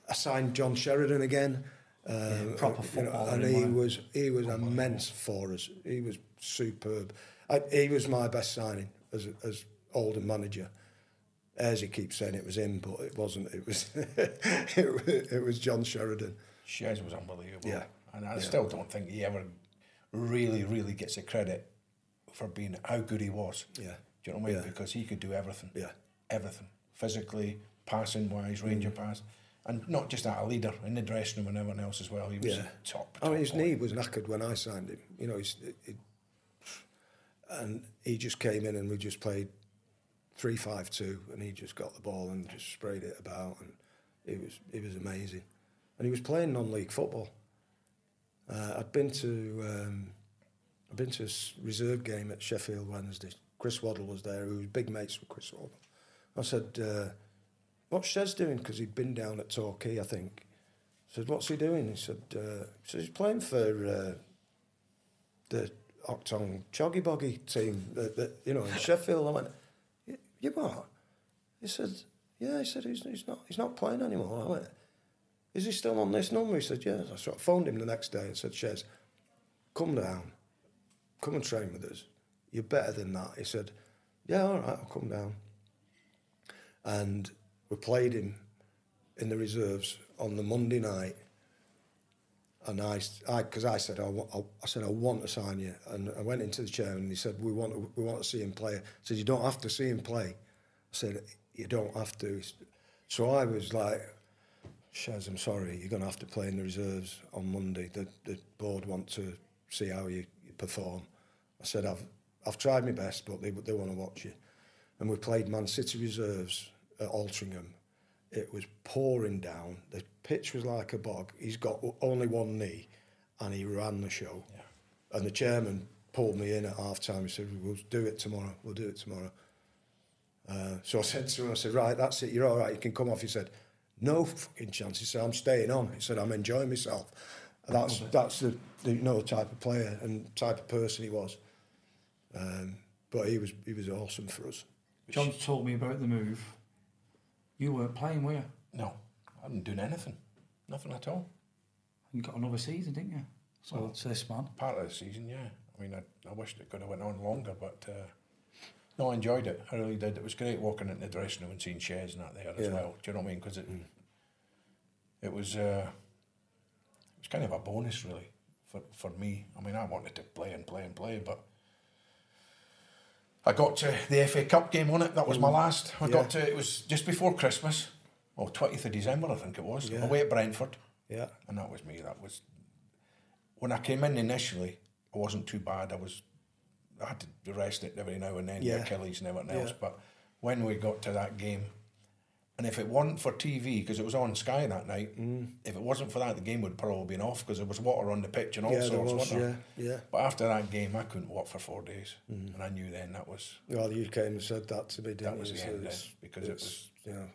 I signed John Sheridan again. Um, Yeah, proper you know, footballer and he he was. was he was immense for us. He was superb. I, he was my best signing as as Oldham manager. As he keeps saying, it was him, but it wasn't. It was it, was- it was John Sheridan. Shez was unbelievable. Yeah. And I Yeah. still don't think he ever really, really gets the credit for being how good he was. Yeah. Do you know what I mean? Yeah. Because he could do everything. Yeah. Everything. Physically, passing wise, ranger Mm. pass. And not just that, a leader in the dressing room and everyone else as well. He was Yeah. top. I mean, his boy. knee was knackered when I signed him. You know, he's, he, and he just came in and we just played three five two, and he just got the ball and just sprayed it about, and it was it was amazing. And he was playing non-league football. Uh, I'd been to um, I'd been to a reserve game at Sheffield Wednesday. Chris Waddle was there, who was big mates with Chris Waddle. I said, uh, "What's Shez doing?" Because he'd been down at Torquay, I think. I said, "What's he doing?" He said, uh, he said "He's playing for uh, the Octong Choggy Boggy team, that, you know, in Sheffield." I went, "You- "You what?" He said, "Yeah." He said, "He's, he's not he's not playing anymore." I went, "Is he still on this number?" He said, "Yeah." So I phoned him the next day and said, "Shez, come down, come and train with us. You're better than that." He said, "Yeah, all right, I'll come down." And we played him in the reserves on the Monday night. And I, I, because I said I, I, I said I want to sign you, and I went into the chairman and he said we want to, we want to see him play. I said you don't have to see him play. I said you don't have to. So I was like, Shaz, I'm sorry, you're going to have to play in the reserves on Monday. The the board want to see how you, you perform. I said I've I've tried my best, but they they want to watch you. And we played Man City reserves at Altrincham. It was pouring down. The pitch was like a bog. He's got only one knee, and he ran the show. And the chairman pulled me in at half time. He said, "We'll do it tomorrow. We'll do it tomorrow." Uh, so I said to him, "I said, right, that's it. You're all right. You can come off." He said, "No fucking chance." He said, "I'm staying on." He said, "I'm enjoying myself." And that's that's the, the you know type of player and type of person he was. Um, but he was he was awesome for us. John told me about the move. You weren't playing, were you? No, I wasn't doing anything. Nothing at all. You got another season, didn't you? So Well, it's this man. Part of the season, yeah. I mean, I, I wished it could have went on longer, but uh, no, I enjoyed it. I really did. It was great walking into the dressing room and seeing Shez and that there as Yeah. Mm. well. Do you know what I mean? Because it, it was uh, it was kind of a bonus, really, for, for me. I mean, I wanted to play and play and play, but I got to the FA Cup game on it. That was my last. I got Mm. To. It was just before Christmas, or twentieth of December, I think it was. Yeah. Away at Brentford. Yeah. And that was me. That was when I came in initially. I wasn't too bad. I was. I had to rest it every now and then, Yeah. the Achilles and everything else. But when we got to that game, and if it wasn't for TV, because it was on Sky that night, Mm. if it wasn't for that, the game would probably been off because there was water on the pitch and all Yeah, sorts. was, yeah, yeah. But after that game, I couldn't walk for four days, Mm. and I knew then that was Well, you came and said that to me, That you? was the So end it's- because it it's, was- you know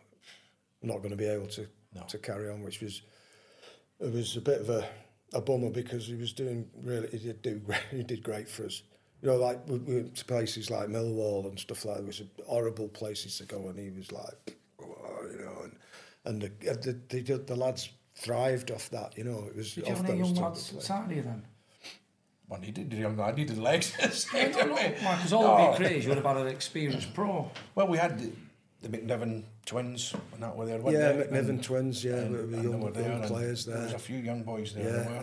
not going to be able to No. to carry on, which was it was a bit of a, a bummer because he was doing really he did do he did great for us. You know, like we, we went to places like Millwall and stuff like that. It was horrible places to go, and he was like, you and and the the, the, the, the lads thrived off that. You know, it was Did you off have any young lads of players. Saturday then? I needed young lad, I needed legs. Because all No. the big craze, you would have had an experienced pro. Well, we had the, the McNiven twins and that were there. Yeah, they? McNiven And- twins, yeah, and- we were and young- they were there, young players There was a few young boys there. Yeah, there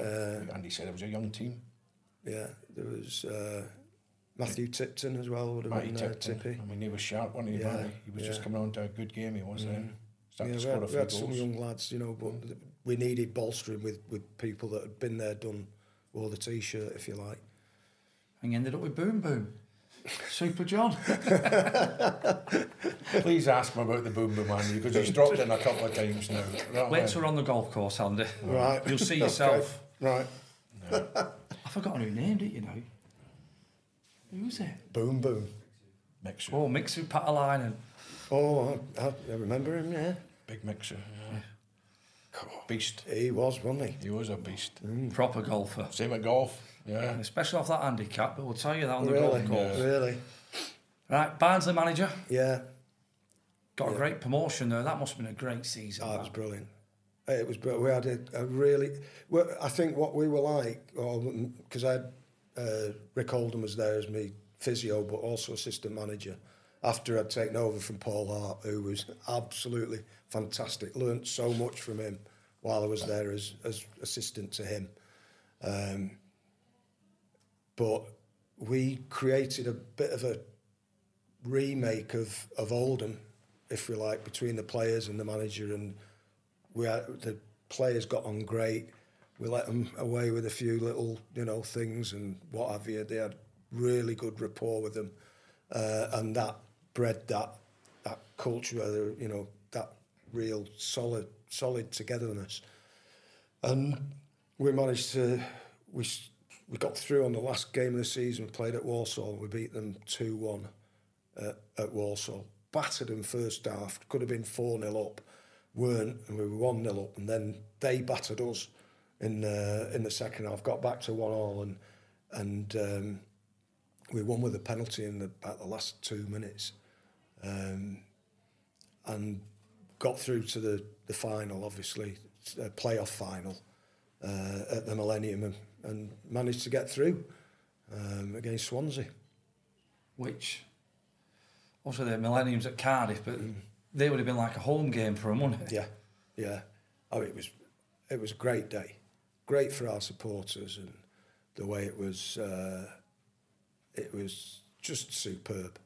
were. uh, Andy said it was a young team. Yeah, there was uh, Matthew Tipton as well. Would have Matty been there, Tipton. Tippy. I mean, he was sharp, wasn't he? Yeah, He was just coming on to a good game. He was there. Started Yeah, to we score had, a we few had some young lads, you know, but th- we needed bolstering with, with people that had been there, done, wore the t-shirt, if you like. And you ended up with Boom Boom. Super John. Please ask him about the boom boom Andy because he's dropped in a couple of times now. That Wait way. we're on the golf course, Andy. Right. You'll see Okay. yourself. Right. I've forgotten who named it, you know. Who's it? Boom, boom. Mixer. Oh, Mixu Paatelainen. Oh, I, I, I remember him, yeah. Big mixer. Yeah. Beast. He was, wasn't he? He was a beast. Proper golfer. Same at golf. Yeah. Especially off that handicap, but we'll tell you that on the Really? golf course. Really? Right, Barnsley manager. Yeah. Got a great promotion there. That must have been a great season. Oh, it that. was brilliant. It was brilliant. We had a, a really. Well, I think what we were like, because I had uh, Rick Oldham was there as me physio, but also assistant manager. After I'd taken over from Paul Hart, who was absolutely fantastic, learnt so much from him while I was there as as assistant to him. Um, but we created a bit of a remake of, of Oldham, if you like, between the players and the manager. And we had, the players got on great. We let them away with a few little, you know, things and what have you. They had really good rapport with them, uh, and that bred that that culture, you know, that real solid solid togetherness. And we managed to we we got through on the last game of the season. We played at Walsall. We beat them two one at, at Walsall. Battered them first half. Could have been four 0 up. Weren't, and we were one 0 up. And then they battered us in uh, in the second half. Got back to one all, and and um, we won with a penalty in the, about the last two minutes, um, and got through to the the final. Obviously, uh, playoff final uh, at the Millennium, and, and managed to get through um, against Swansea. Which, also the Millenniums at Cardiff, but they would have been like a home game for them, wouldn't it? Yeah, yeah. Oh, it was it was a great day, great for our supporters, and the way it was, uh, it was just superb,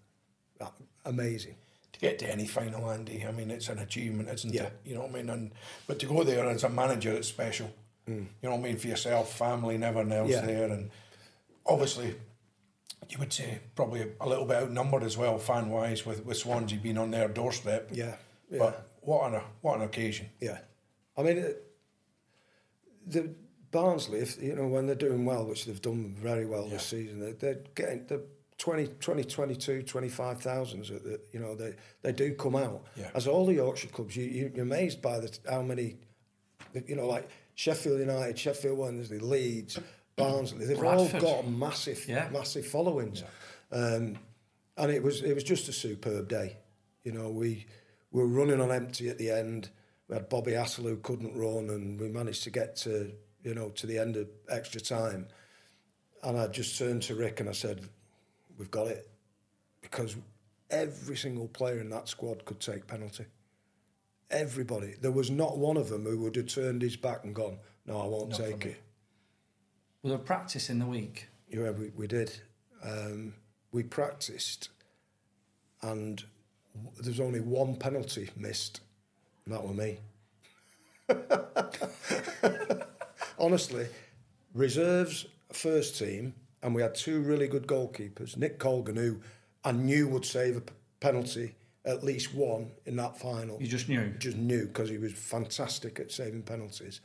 amazing. To get to any final, Andy, I mean, it's an achievement, isn't Yeah. it? You know what I mean? And but to go there as a manager, it's special. You know what I mean? For yourself, family, and everyone else Mm. Yeah. there, and obviously, you would say probably a little bit outnumbered as well, fan wise, with with Swansea being on their doorstep. Yeah, yeah. But what an a what an occasion! Yeah, I mean, it, the Barnsley, if you know when they're doing well, which they've done very well this season, they're, they're getting the 20, 20, 22, 25,000s. that- that, You know, they they do come out. Yeah. As all the Yorkshire clubs, you, you you're amazed by the how many, you know, like Sheffield United, Sheffield Wednesday, Leeds, Barnsley. They've Bradford. all got massive, Yeah. massive followings. Um, and it was it was just a superb day. You know, we, we were running on empty at the end. We had Bobby Hassell who couldn't run, and we managed to get to you know to the end of extra time. And I just turned to Rick and I said, "We've got it," because every single player in that squad could take penalty. Everybody. There was not one of them who would have turned his back and gone, "No, I won't Not take me." it." With a practice in the week. Yeah, we, we did. Um, we practiced, and there's only one penalty missed, and that was me. Honestly, reserves, first team, and we had two really good goalkeepers. Nick Colgan, who I knew would save a p- penalty, at least one in that final. You just knew. Just knew because he was fantastic at saving penalties.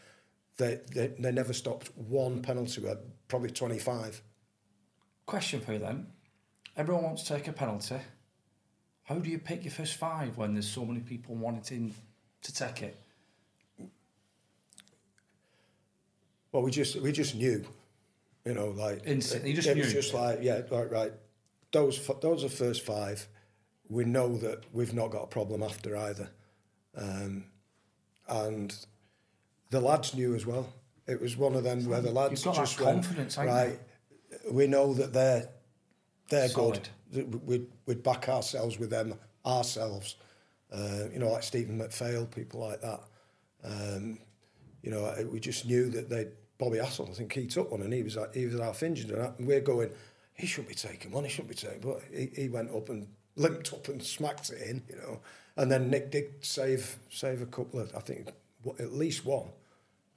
They, they they never stopped one penalty. We had probably 25. Question for you then. Everyone wants to take a penalty. How do you pick your first five when there's so many people wanting to take it? Well, we just we just knew, you know, like Instantly, it, just it was just like yeah, right, right. Those those are first five. We know that we've not got a problem after either, um, and the lads knew as well. It was one of them where the lads just went, confidence, haven't you? right. We know that they're they're Solid. good. We'd we'd back ourselves with them ourselves. Uh, you know, like Stephen McPhail, people like that. Um, you know, we just knew that they Bobby Hassell, I think he took one and he was like, he was half injured and that- and we're going, he shouldn't be taking one, he shouldn't be taking but he, he went up and limped up and smacked it in, you know. And then Nick did save save a couple of I think at least one.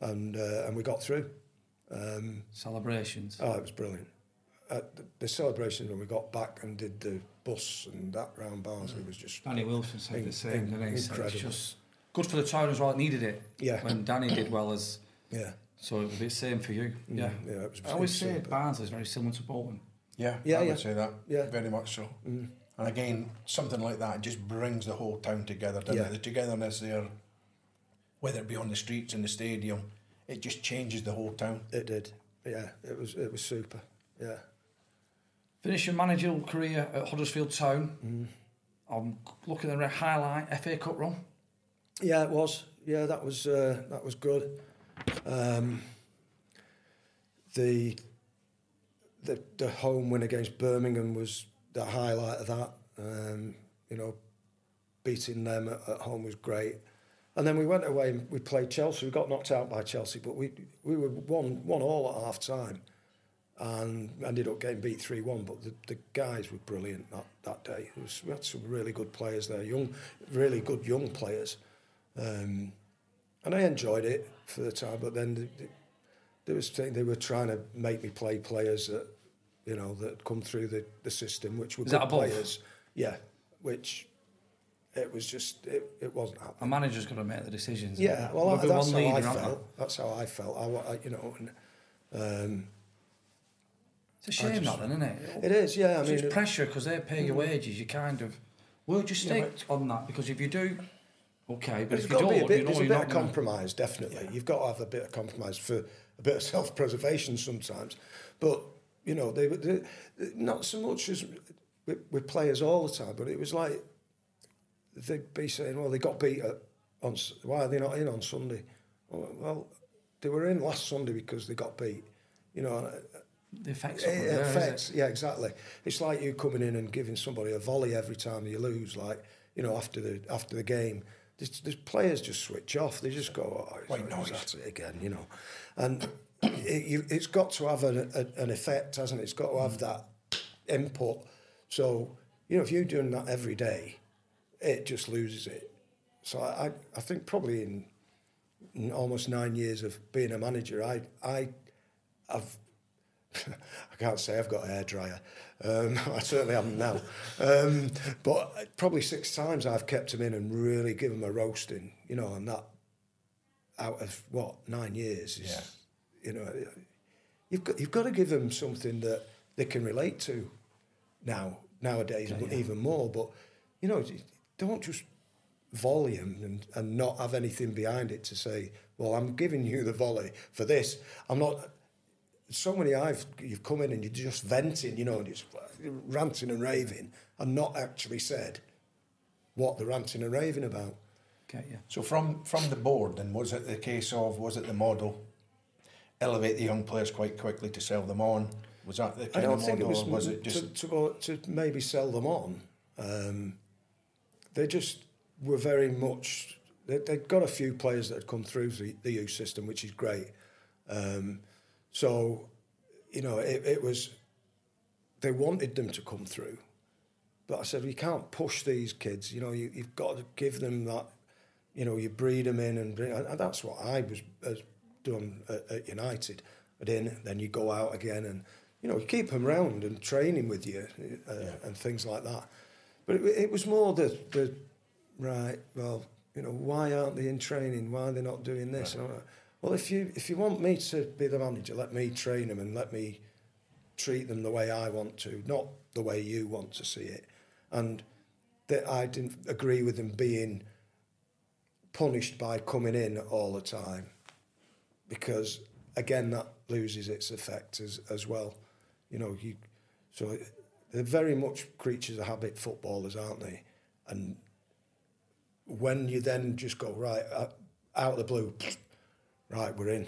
And uh, and we got through. Um, Celebrations. Oh, it was brilliant. at the, the celebration when we got back and did the bus and that round bars, it was just Danny Wilson said in- the same, in- didn't he? So incredible. It's just good for the town as well. It needed it. Yeah. When Danny did well as. Yeah. So it would be the same for you. Yeah. yeah, it was- I always say super. Barnsley is very similar to Bolton. Yeah, Yeah, I yeah. would say that. Yeah. very much so. Mm. And again, something like that just brings the whole town together. Doesn't Yeah. it? The togetherness there, whether it be on the streets in the stadium, it just changes the whole town. It did. Yeah, it was it was super. Yeah. Finish your managerial career at Huddersfield Town. Mm. I'm looking at a highlight FA Cup run. Yeah, it was. Yeah, that was uh, that was good. Um, the the the home win against Birmingham was the highlight of that. Um, you know, beating them at, at home was great. And then we went away and we played Chelsea. We got knocked out by Chelsea, but we we were one one all at half time, and ended up getting beat three one. But the, the guys were brilliant that, that day. Was, we had some really good players there, young, really good young players, um, and I enjoyed it for the time. But then the, the, there was thing- they were trying to make me play players that you know that come through the, the system, which were Is good that players. Yeah, which it was just it, it wasn't happening. A manager's got to make the decisions. Yeah, well, be that's how I felt. That's how I felt. I, I you know, and, um, It's a shame, just- that, then, isn't it? It is, yeah, I mean, it's pressure because they pay your wages. You kind of, well, just Yeah, stick on that because if you do, okay, but There's if you don't, to be a bit, you know there's a bit of gonna- compromise, definitely. You've got to have a bit of compromise for a bit of self-preservation sometimes. But you know, they, they not so much as with, with players all the time, but it was like they'd be saying, "Well, they got beat at, on why are they not in on Sunday?" Well, they were in last Sunday because they got beat. You know, uh, The effects it, of it, it there, affects, it? yeah, exactly. It's like you coming in and giving somebody a volley every time you lose. Like you know, after the after the game, there's players just switch off. They just go, oh, White it's, noise. that's it again, you know. And it, it's got to have an, a, an effect, hasn't it? It's got to have mm. that input. So you know, if you're doing that every day, it just loses it. So I, I, I think probably in, in almost nine years of being a manager, I, I, I've I can't say I've got a hairdryer. Um, I certainly haven't now. Um, but probably six times I've kept them in and really given them a roasting, you know, and that out of what, nine years is, Yeah. you know, you've got, you've got to give them something that they can relate to now, nowadays, even more. But, you know, don't just volume and, and not have anything behind it to say, well, I'm giving you the volley for this. I'm not. So many I've you've come in and you're just venting, you know, and just ranting and raving, and not actually said what they're ranting and raving about. Okay, yeah. So from from the board, then was it the case of was it the model elevate the young players quite quickly to sell them on? Was that the I kind don't of think it model, was, or was it just to, to, to maybe sell them on. Um, they just were very much. They, they'd got a few players that had come through the, the youth system, which is great. Um, so, you know, it, it was. They wanted them to come through, but I said we can't push these kids. You know, you, you've got to give them that. You know, you breed them in, and, bring, and that's what I was has done at, at United. But in, then you go out again, and you know, you keep them round and training with you uh, and things like that. But it, it was more the the right. Well, you know, why aren't they in training? Why are they not doing this? Like, well, if you if you want me to be the manager, let me train them and let me treat them the way I want to, not the way you want to see it. And that I didn't agree with them being punished by coming in all the time. Because again that loses its effect as as well. You know you so they're very much creatures of habit footballers aren't they? And when you then just go right uh, out of the blue right we're in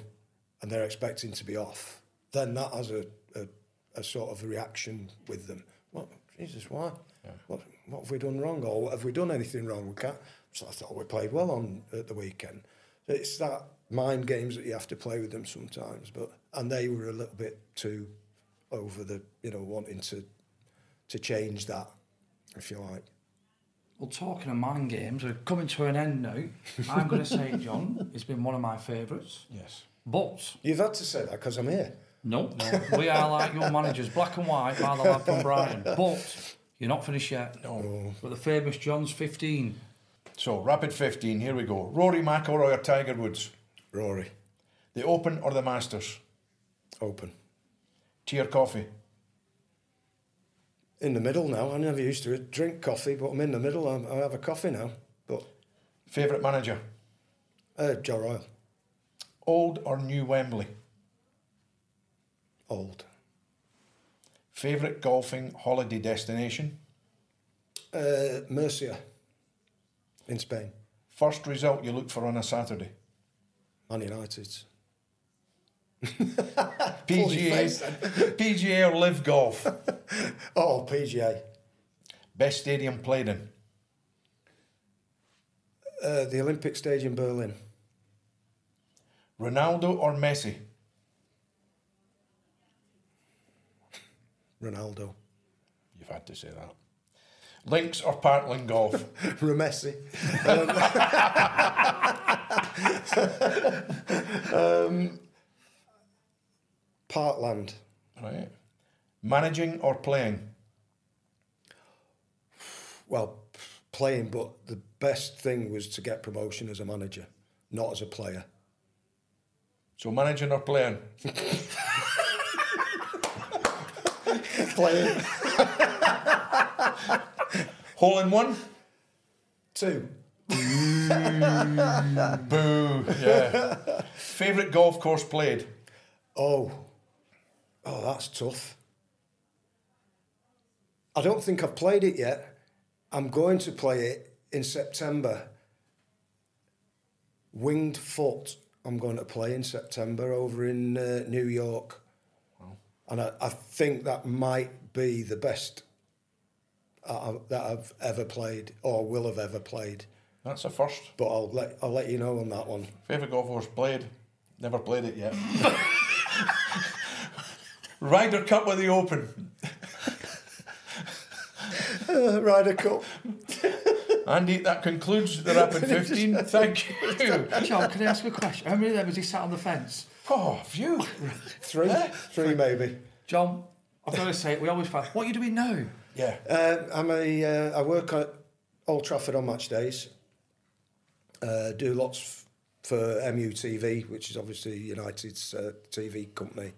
and they're expecting to be off then that has a, a, a sort of reaction with them. What jesus why? What, what have we done wrong or have we done anything wrong? We can't so I thought we played well on at the weekend. So it's that mind games that you have to play with them sometimes but and they were a little bit too over the you know wanting to to change that if you like Well, talking of mind games, we're coming to an end now. I'm going to say, John, it's been one of my favourites. yes? But you've had to say that because I'm here No, no. we are like your managers, black and white, by the lad from Brighton. But you're not finished yet. No. But the famous John's 15. So, rapid 15, here we go. Rory McIlroy or Tiger Woods? Rory. The Open or the Masters? Open. Tea or coffee? In the middle now. I never used to drink coffee, but I'm in the middle. I'm, I have a coffee now. But Favourite manager? uh, Joe Royle. Old or new Wembley? Old. Favourite golfing holiday destination? Uh, Murcia. In Spain. First result you look for on a Saturday? Man United's. PGA, PGA or Live Golf? Oh, PGA. Best stadium played in? Uh, the Olympic stage in Berlin. Ronaldo or Messi? Ronaldo. You've had to say that. Links or Parkland Golf? Ramessi. Um, um, Parkland. Right. Managing or playing? Well, playing, but the best thing was to get promotion as a manager, not as a player. So managing or playing? Playing. Hole in one? Two. Boo. Yeah. Favourite golf course played? Oh. Oh, that's tough. I don't think I've played it yet. I'm going to play it in September. Winged Foot, I'm going to play in September over in uh, New York. And I, I think that might be the best uh, that I've ever played or will have ever played. That's a first. But I'll let I'll let you know on that one. Favourite golf course played? Never played it yet. Ryder Cup or the Open? Uh, Ryder Cup. Andy, that concludes the Rapid 15. Thank you. John, can I ask a question? How many of them has he sat on the fence? Oh, phew. Three, three maybe. John, I've got to say, we always find, what are you doing now? Yeah. Uh, I'm a. Uh, I work at Old Trafford on match days. Uh, do lots f- for MUTV, which is obviously United's uh, TV company,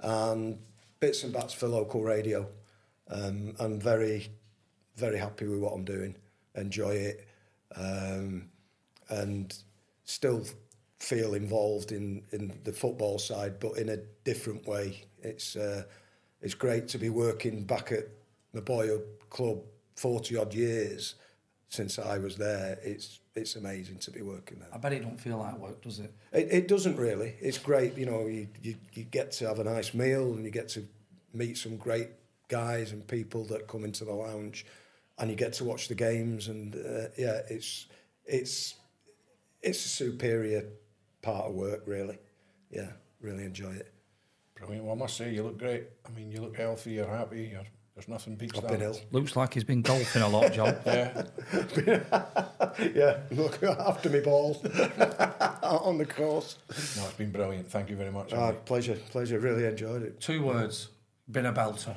and bits and bats for local radio. Um, I'm very, very happy with what I'm doing. Enjoy it, um, and still feel involved in, in the football side, but in a different way. It's uh, it's great to be working back at the boyhood club, forty odd years since I was there. It's it's amazing to be working there. I bet it don't feel like work, does it? It, it doesn't really. It's great, you know. You, you you get to have a nice meal and you get to meet some great guys and people that come into the lounge, and you get to watch the games. And uh, yeah, it's it's it's a superior part of work, really. Yeah, really enjoy it. Brilliant. Well, I must say, you look great. I mean, you look healthy, you're happy, you're, there's nothing beats I've that. been ill. Looks like he's been golfing a lot, John. Yeah. yeah, look after me ball on the course. No, it's been brilliant. Thank you very much. Ah, Andy. pleasure, pleasure. Really enjoyed it. Two words, been a belter.